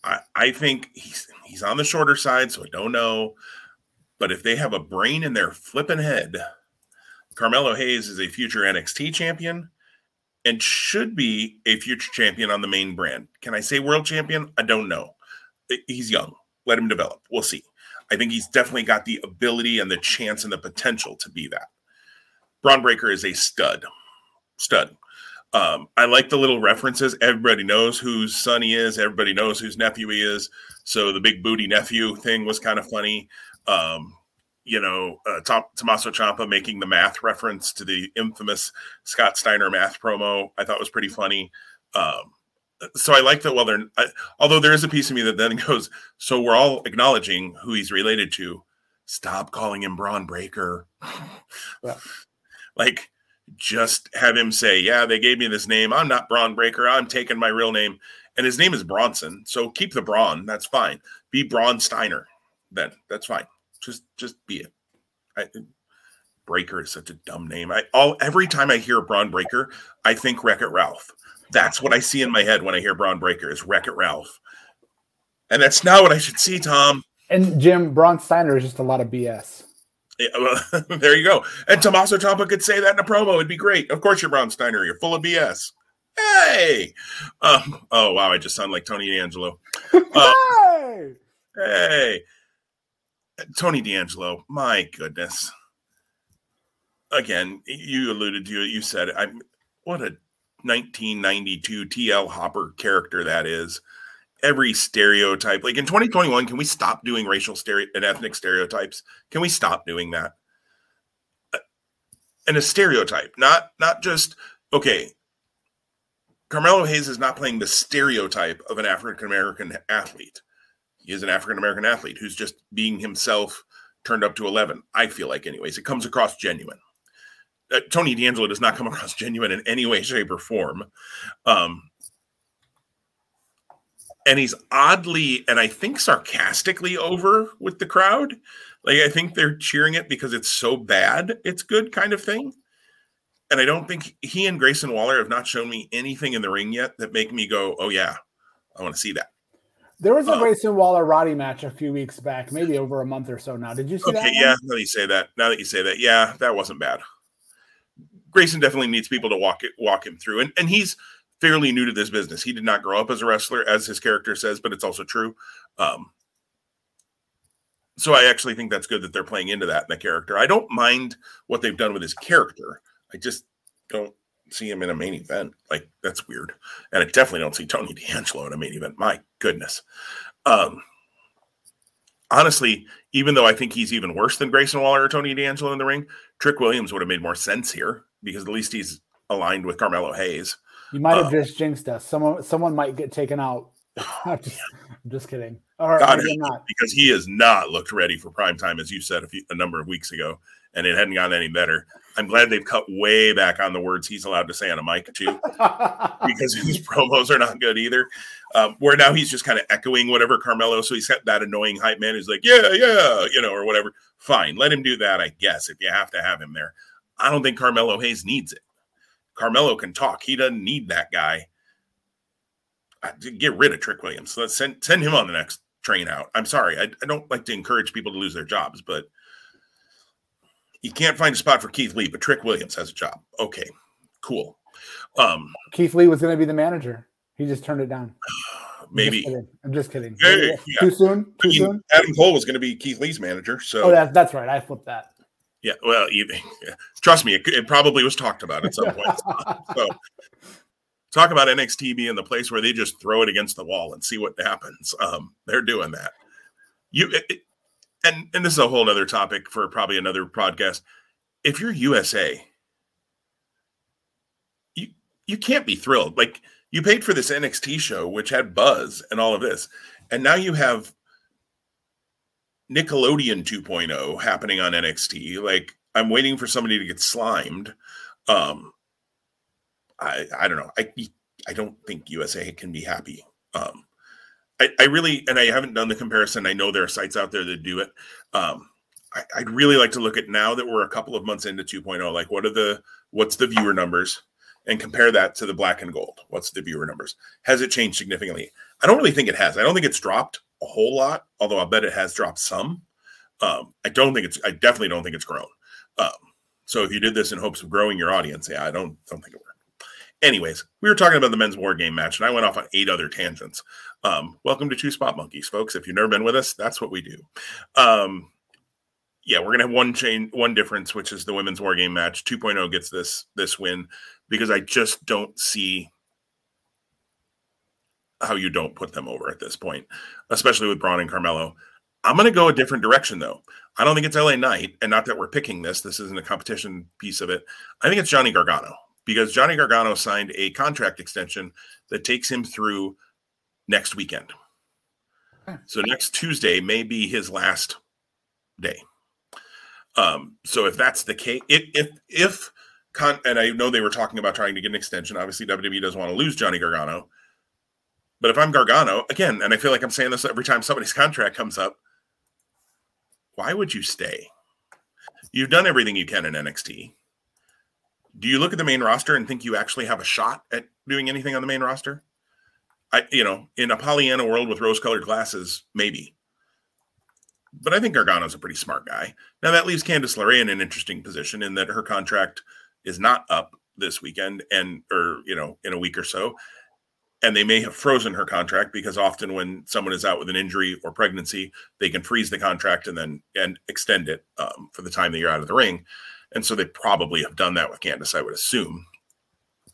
I, I think he's he's on the shorter side, so I don't know. But if they have a brain in their flipping head, Carmelo Hayes is a future NXT champion and should be a future champion on the main brand. Can I say world champion? I don't know. He's young. Let him develop. We'll see. I think he's definitely got the ability and the chance and the potential to be that. Bron Breakker is a stud. Stud. Um, I like the little references. Everybody knows whose son he is. Everybody knows whose nephew he is. So the big booty nephew thing was kind of funny. Um, you know, uh, Tom, Tommaso Ciampa making the math reference to the infamous Scott Steiner math promo, I thought was pretty funny. Um, so I like that. Well, they're I, although there is a piece of me that then goes, so we're all acknowledging who he's related to. Stop calling him Bron Breakker. Yeah. like, just have him say, "Yeah, they gave me this name. I'm not Bron Breakker. I'm taking my real name, and his name is Bronson. So keep the Braun. That's fine. Be Braun Steiner. Then that's fine. Just just be it. I, Breakker is such a dumb name. I all every time I hear Bron Breakker, I think Wreck It Ralph. That's what I see in my head when I hear Bron Breakker is Wreck It Ralph. And that's not what I should see, Tom. And Jim, Braun Steiner is just a lot of BS. Yeah, well, there you go. And Tommaso Ciampa could say that in a promo. It'd be great. Of course, you're Braun Steiner. You're full of BS. Hey. Um, oh, wow. I just sound like Tony D'Angelo. Uh, hey. Hey. Tony D'Angelo. My goodness. Again, you alluded to it. You said it. I'm, what a 1992 TL Hopper character that is. Every stereotype, like in 2021, can we stop doing racial stereo and ethnic stereotypes? Can we stop doing that? Uh, and a stereotype, not not just okay. Carmelo Hayes is not playing the stereotype of an African American athlete. He is an African American athlete who's just being himself turned up to 11. I feel like, anyways, it comes across genuine uh, Tony D'Angelo does not come across genuine in any way, shape, or form. Um, and he's oddly and I think sarcastically over with the crowd. Like I think they're cheering it because it's so bad, it's good kind of thing. And I don't think he and Grayson Waller have not shown me anything in the ring yet that make me go, "Oh yeah, I want to see that." There was a uh, Grayson Waller Roddy match a few weeks back, maybe over a month or so now. Did you see okay, that? Okay, yeah. Now that you say that, now that you say that, yeah, that wasn't bad. Grayson definitely needs people to walk it, walk him through, and and he's fairly new to this business. He did not grow up as a wrestler, as his character says, but it's also true. Um, so I actually think that's good that they're playing into that in the character. I don't mind what they've done with his character. I just don't see him in a main event. Like that's weird. And I definitely don't see Tony D'Angelo in a main event. My goodness. Um, honestly, even though I think he's even worse than Grayson Waller or Tony D'Angelo in the ring, Trick Williams would have made more sense here because at least he's aligned with Carmelo Hayes. You might have um, just jinxed us. Someone someone might get taken out. I'm, just, I'm just kidding. Or, God, not. because he has not looked ready for prime time, as you said a, few, a number of weeks ago, and it hadn't gotten any better. I'm glad they've cut way back on the words he's allowed to say on a mic too, because his promos are not good either. Um, where now he's just kind of echoing whatever Carmelo, so he's got that annoying hype man who's like, yeah, yeah, you know, or whatever. Fine, let him do that, I guess, if you have to have him there. I don't think Carmelo Hayes needs it. Carmelo can talk. He doesn't need that guy. Get rid of Trick Williams. Let's send send him on the next train out. I'm sorry. I, I don't like to encourage people to lose their jobs, but you can't find a spot for Keith Lee, but Trick Williams has a job. Okay, cool. Um, Keith Lee was going to be the manager. He just turned it down. Maybe. I'm just kidding. I'm just kidding. Hey, yeah. Too soon? Too I mean, soon? Adam Cole was going to be Keith Lee's manager. So oh, that, that's right. I flipped that. Yeah, well, you, trust me, it, it, probably was talked about at some point. so, talk about NXT being the place where they just throw it against the wall and see what happens. Um, they're doing that. You it, and and this is a whole other topic for probably another podcast. If you're USA, you you can't be thrilled. Like you paid for this NXT show, which had buzz and all of this, and now you have Nickelodeon 2.0 happening on NXT. Like I'm waiting for somebody to get slimed. Um, I I don't know. I I don't think USA can be happy. Um, I, I really and I haven't done the comparison. I know there are sites out there that do it. Um, I, I'd really like to look at now that we're a couple of months into 2.0. Like, what are the what's the viewer numbers? and compare that to the black and gold. What's the viewer numbers? Has it changed significantly? I don't really think it has. I don't think it's dropped a whole lot, although I bet it has dropped some. Um, I don't think it's. I definitely don't think it's grown. Um, so if you did this in hopes of growing your audience, yeah, I don't don't think it worked. Anyways, we were talking about the men's war game match, and I went off on eight other tangents. Um, welcome to Two Spot Monkeys, folks. If you've never been with us, that's what we do. Um, yeah, we're gonna have one chain, one difference, which is the women's war game match. 2.0 gets this this win because I just don't see how you don't put them over at this point, especially with Bron and Carmelo. I'm going to go a different direction though. I don't think it's LA Knight, and not that we're picking this. This isn't a competition piece of it. I think it's Johnny Gargano because Johnny Gargano signed a contract extension that takes him through next weekend. So next Tuesday may be his last day. Um, so if that's the case, if if if con- and I know they were talking about trying to get an extension. Obviously, WWE doesn't want to lose Johnny Gargano. But if I'm Gargano again, and I feel like I'm saying this every time somebody's contract comes up, why would you stay? You've done everything you can in NXT. Do you look at the main roster and think you actually have a shot at doing anything on the main roster? I, you know, in a Pollyanna world with rose-colored glasses, maybe. But I think Gargano's a pretty smart guy. Now that leaves Candice LeRae in an interesting position in that her contract is not up this weekend and or you know in a week or so and they may have frozen her contract because often when someone is out with an injury or pregnancy they can freeze the contract and then and extend it um, for the time that you're out of the ring. And so they probably have done that with candice i would assume.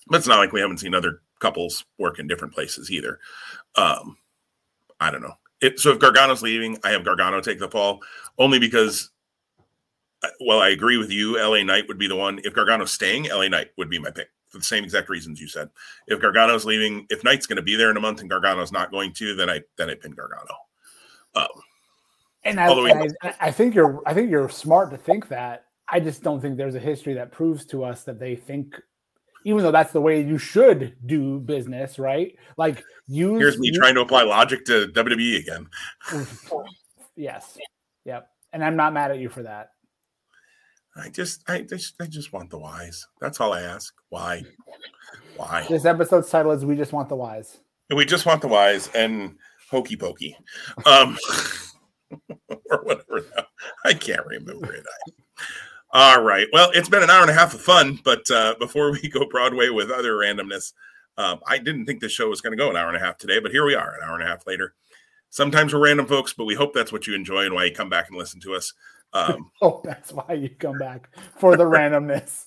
But it's not like we haven't seen other couples work in different places either. Um, i don't know. It, so if gargano's leaving i have gargano take the fall only because well, I agree with you. LA Knight would be the one. If Gargano's staying, LA Knight would be my pick for the same exact reasons you said. If Gargano's leaving, if Knight's going to be there in a month and Gargano's not going to, then I then I pin Gargano. Um, and I, I, I, think you're I think you're smart to think that. I just don't think there's a history that proves to us that they think, even though that's the way you should do business, right? Like you. Here's me trying to apply logic to WWE again. yes. Yep. And I'm not mad at you for that. I just, I just, I just want the whys. That's all I ask. Why? Why? This episode's title is "We Just Want the Whys." We just want the whys and hokey pokey, um, or whatever. I can't remember it. All right. Well, it's been an hour and a half of fun, but uh, before we go Broadway with other randomness, um, I didn't think this show was going to go an hour and a half today, but here we are, an hour and a half later. Sometimes we're random, folks, but we hope that's what you enjoy and why you come back and listen to us. Um, oh, that's why you come back for the randomness.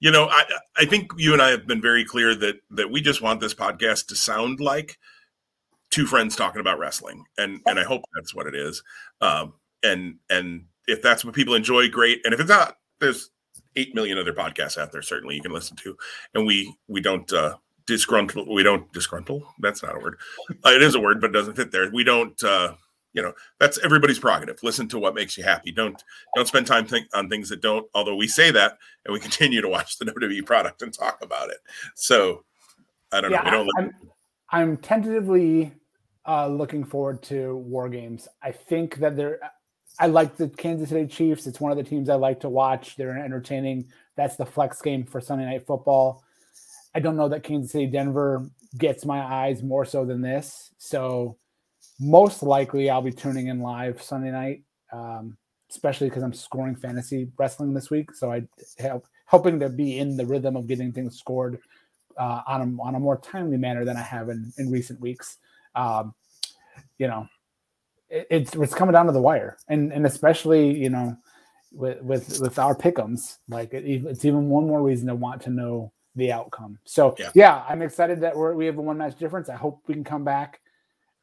You know, I I think you and I have been very clear that that we just want this podcast to sound like two friends talking about wrestling, and and I hope that's what it is. Um, and and if that's what people enjoy, great. And if it's not, there's eight million other podcasts out there. Certainly, you can listen to, and we we don't uh, disgruntle. We don't disgruntle. That's not a word. Uh, it is a word, but it doesn't fit there. We don't. Uh, you know that's everybody's prerogative. Listen to what makes you happy. Don't don't spend time think on things that don't although we say that and we continue to watch the wwe product and talk about it. So i don't yeah, know I'm, I'm, tentatively uh, looking forward to war games. I think that they're i like the kansas city chiefs. It's one of the teams i like to watch. They're entertaining. That's the flex game for sunday night football. I don't know that kansas city denver gets my eyes more so than this. So most likely I'll be tuning in live Sunday night, um, especially because I'm scoring fantasy wrestling this week. So I help hoping to be in the rhythm of getting things scored uh, on a on a more timely manner than I have in in recent weeks. Um, you know, it, it's it's coming down to the wire, and and especially you know with with with our pickums, like it, it's even one more reason to want to know the outcome. So yeah, yeah I'm excited that we're, we have a one match difference. I hope we can come back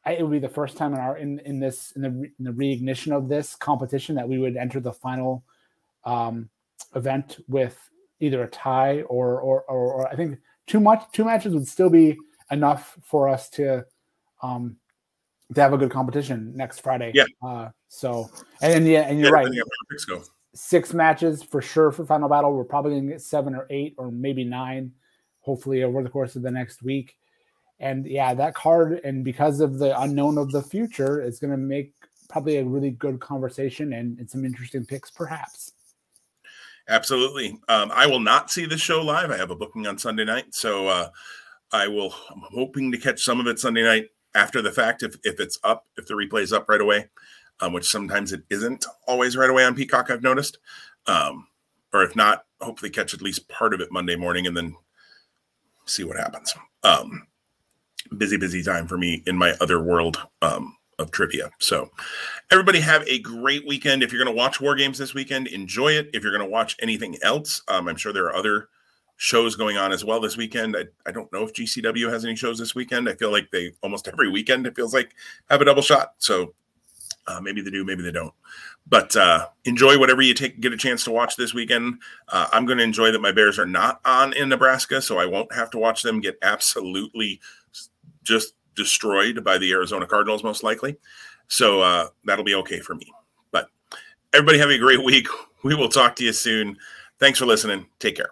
it would be the first time in our in, in this in the, in the reignition of this competition that we would enter the final um, event with either a tie or, or or, or I think too much two matches would still be enough for us to um to have a good competition next Friday. Yeah. Uh, so and, and yeah, and you're yeah, right. Six matches for sure for final battle. We're probably gonna get seven or eight or maybe nine, hopefully over the course of the next week. And yeah, that card, and because of the unknown of the future, is going to make probably a really good conversation and, and some interesting picks, perhaps. Absolutely. Um, I will not see this show live. I have a booking on Sunday night, so uh, I will. I'm hoping to catch some of it Sunday night after the fact, if if it's up, if the replay is up right away, um, which sometimes it isn't always right away on Peacock. I've noticed, um, or if not, hopefully catch at least part of it Monday morning and then see what happens. Busy, busy time for me in my other world um, of trivia. So, everybody have a great weekend. If you're going to watch War Games this weekend, enjoy it. If you're going to watch anything else, um, I'm sure there are other shows going on as well this weekend. I, I don't know if GCW has any shows this weekend. I feel like they almost every weekend, it feels like, have a double shot. So, uh, maybe they do, maybe they don't. But uh, enjoy whatever you take get a chance to watch this weekend. Uh, I'm going to enjoy that my Bears are not on in Nebraska, so I won't have to watch them get absolutely just destroyed by the Arizona Cardinals, most likely. So uh, that'll be okay for me. But everybody have a great week. We will talk to you soon. Thanks for listening. Take care.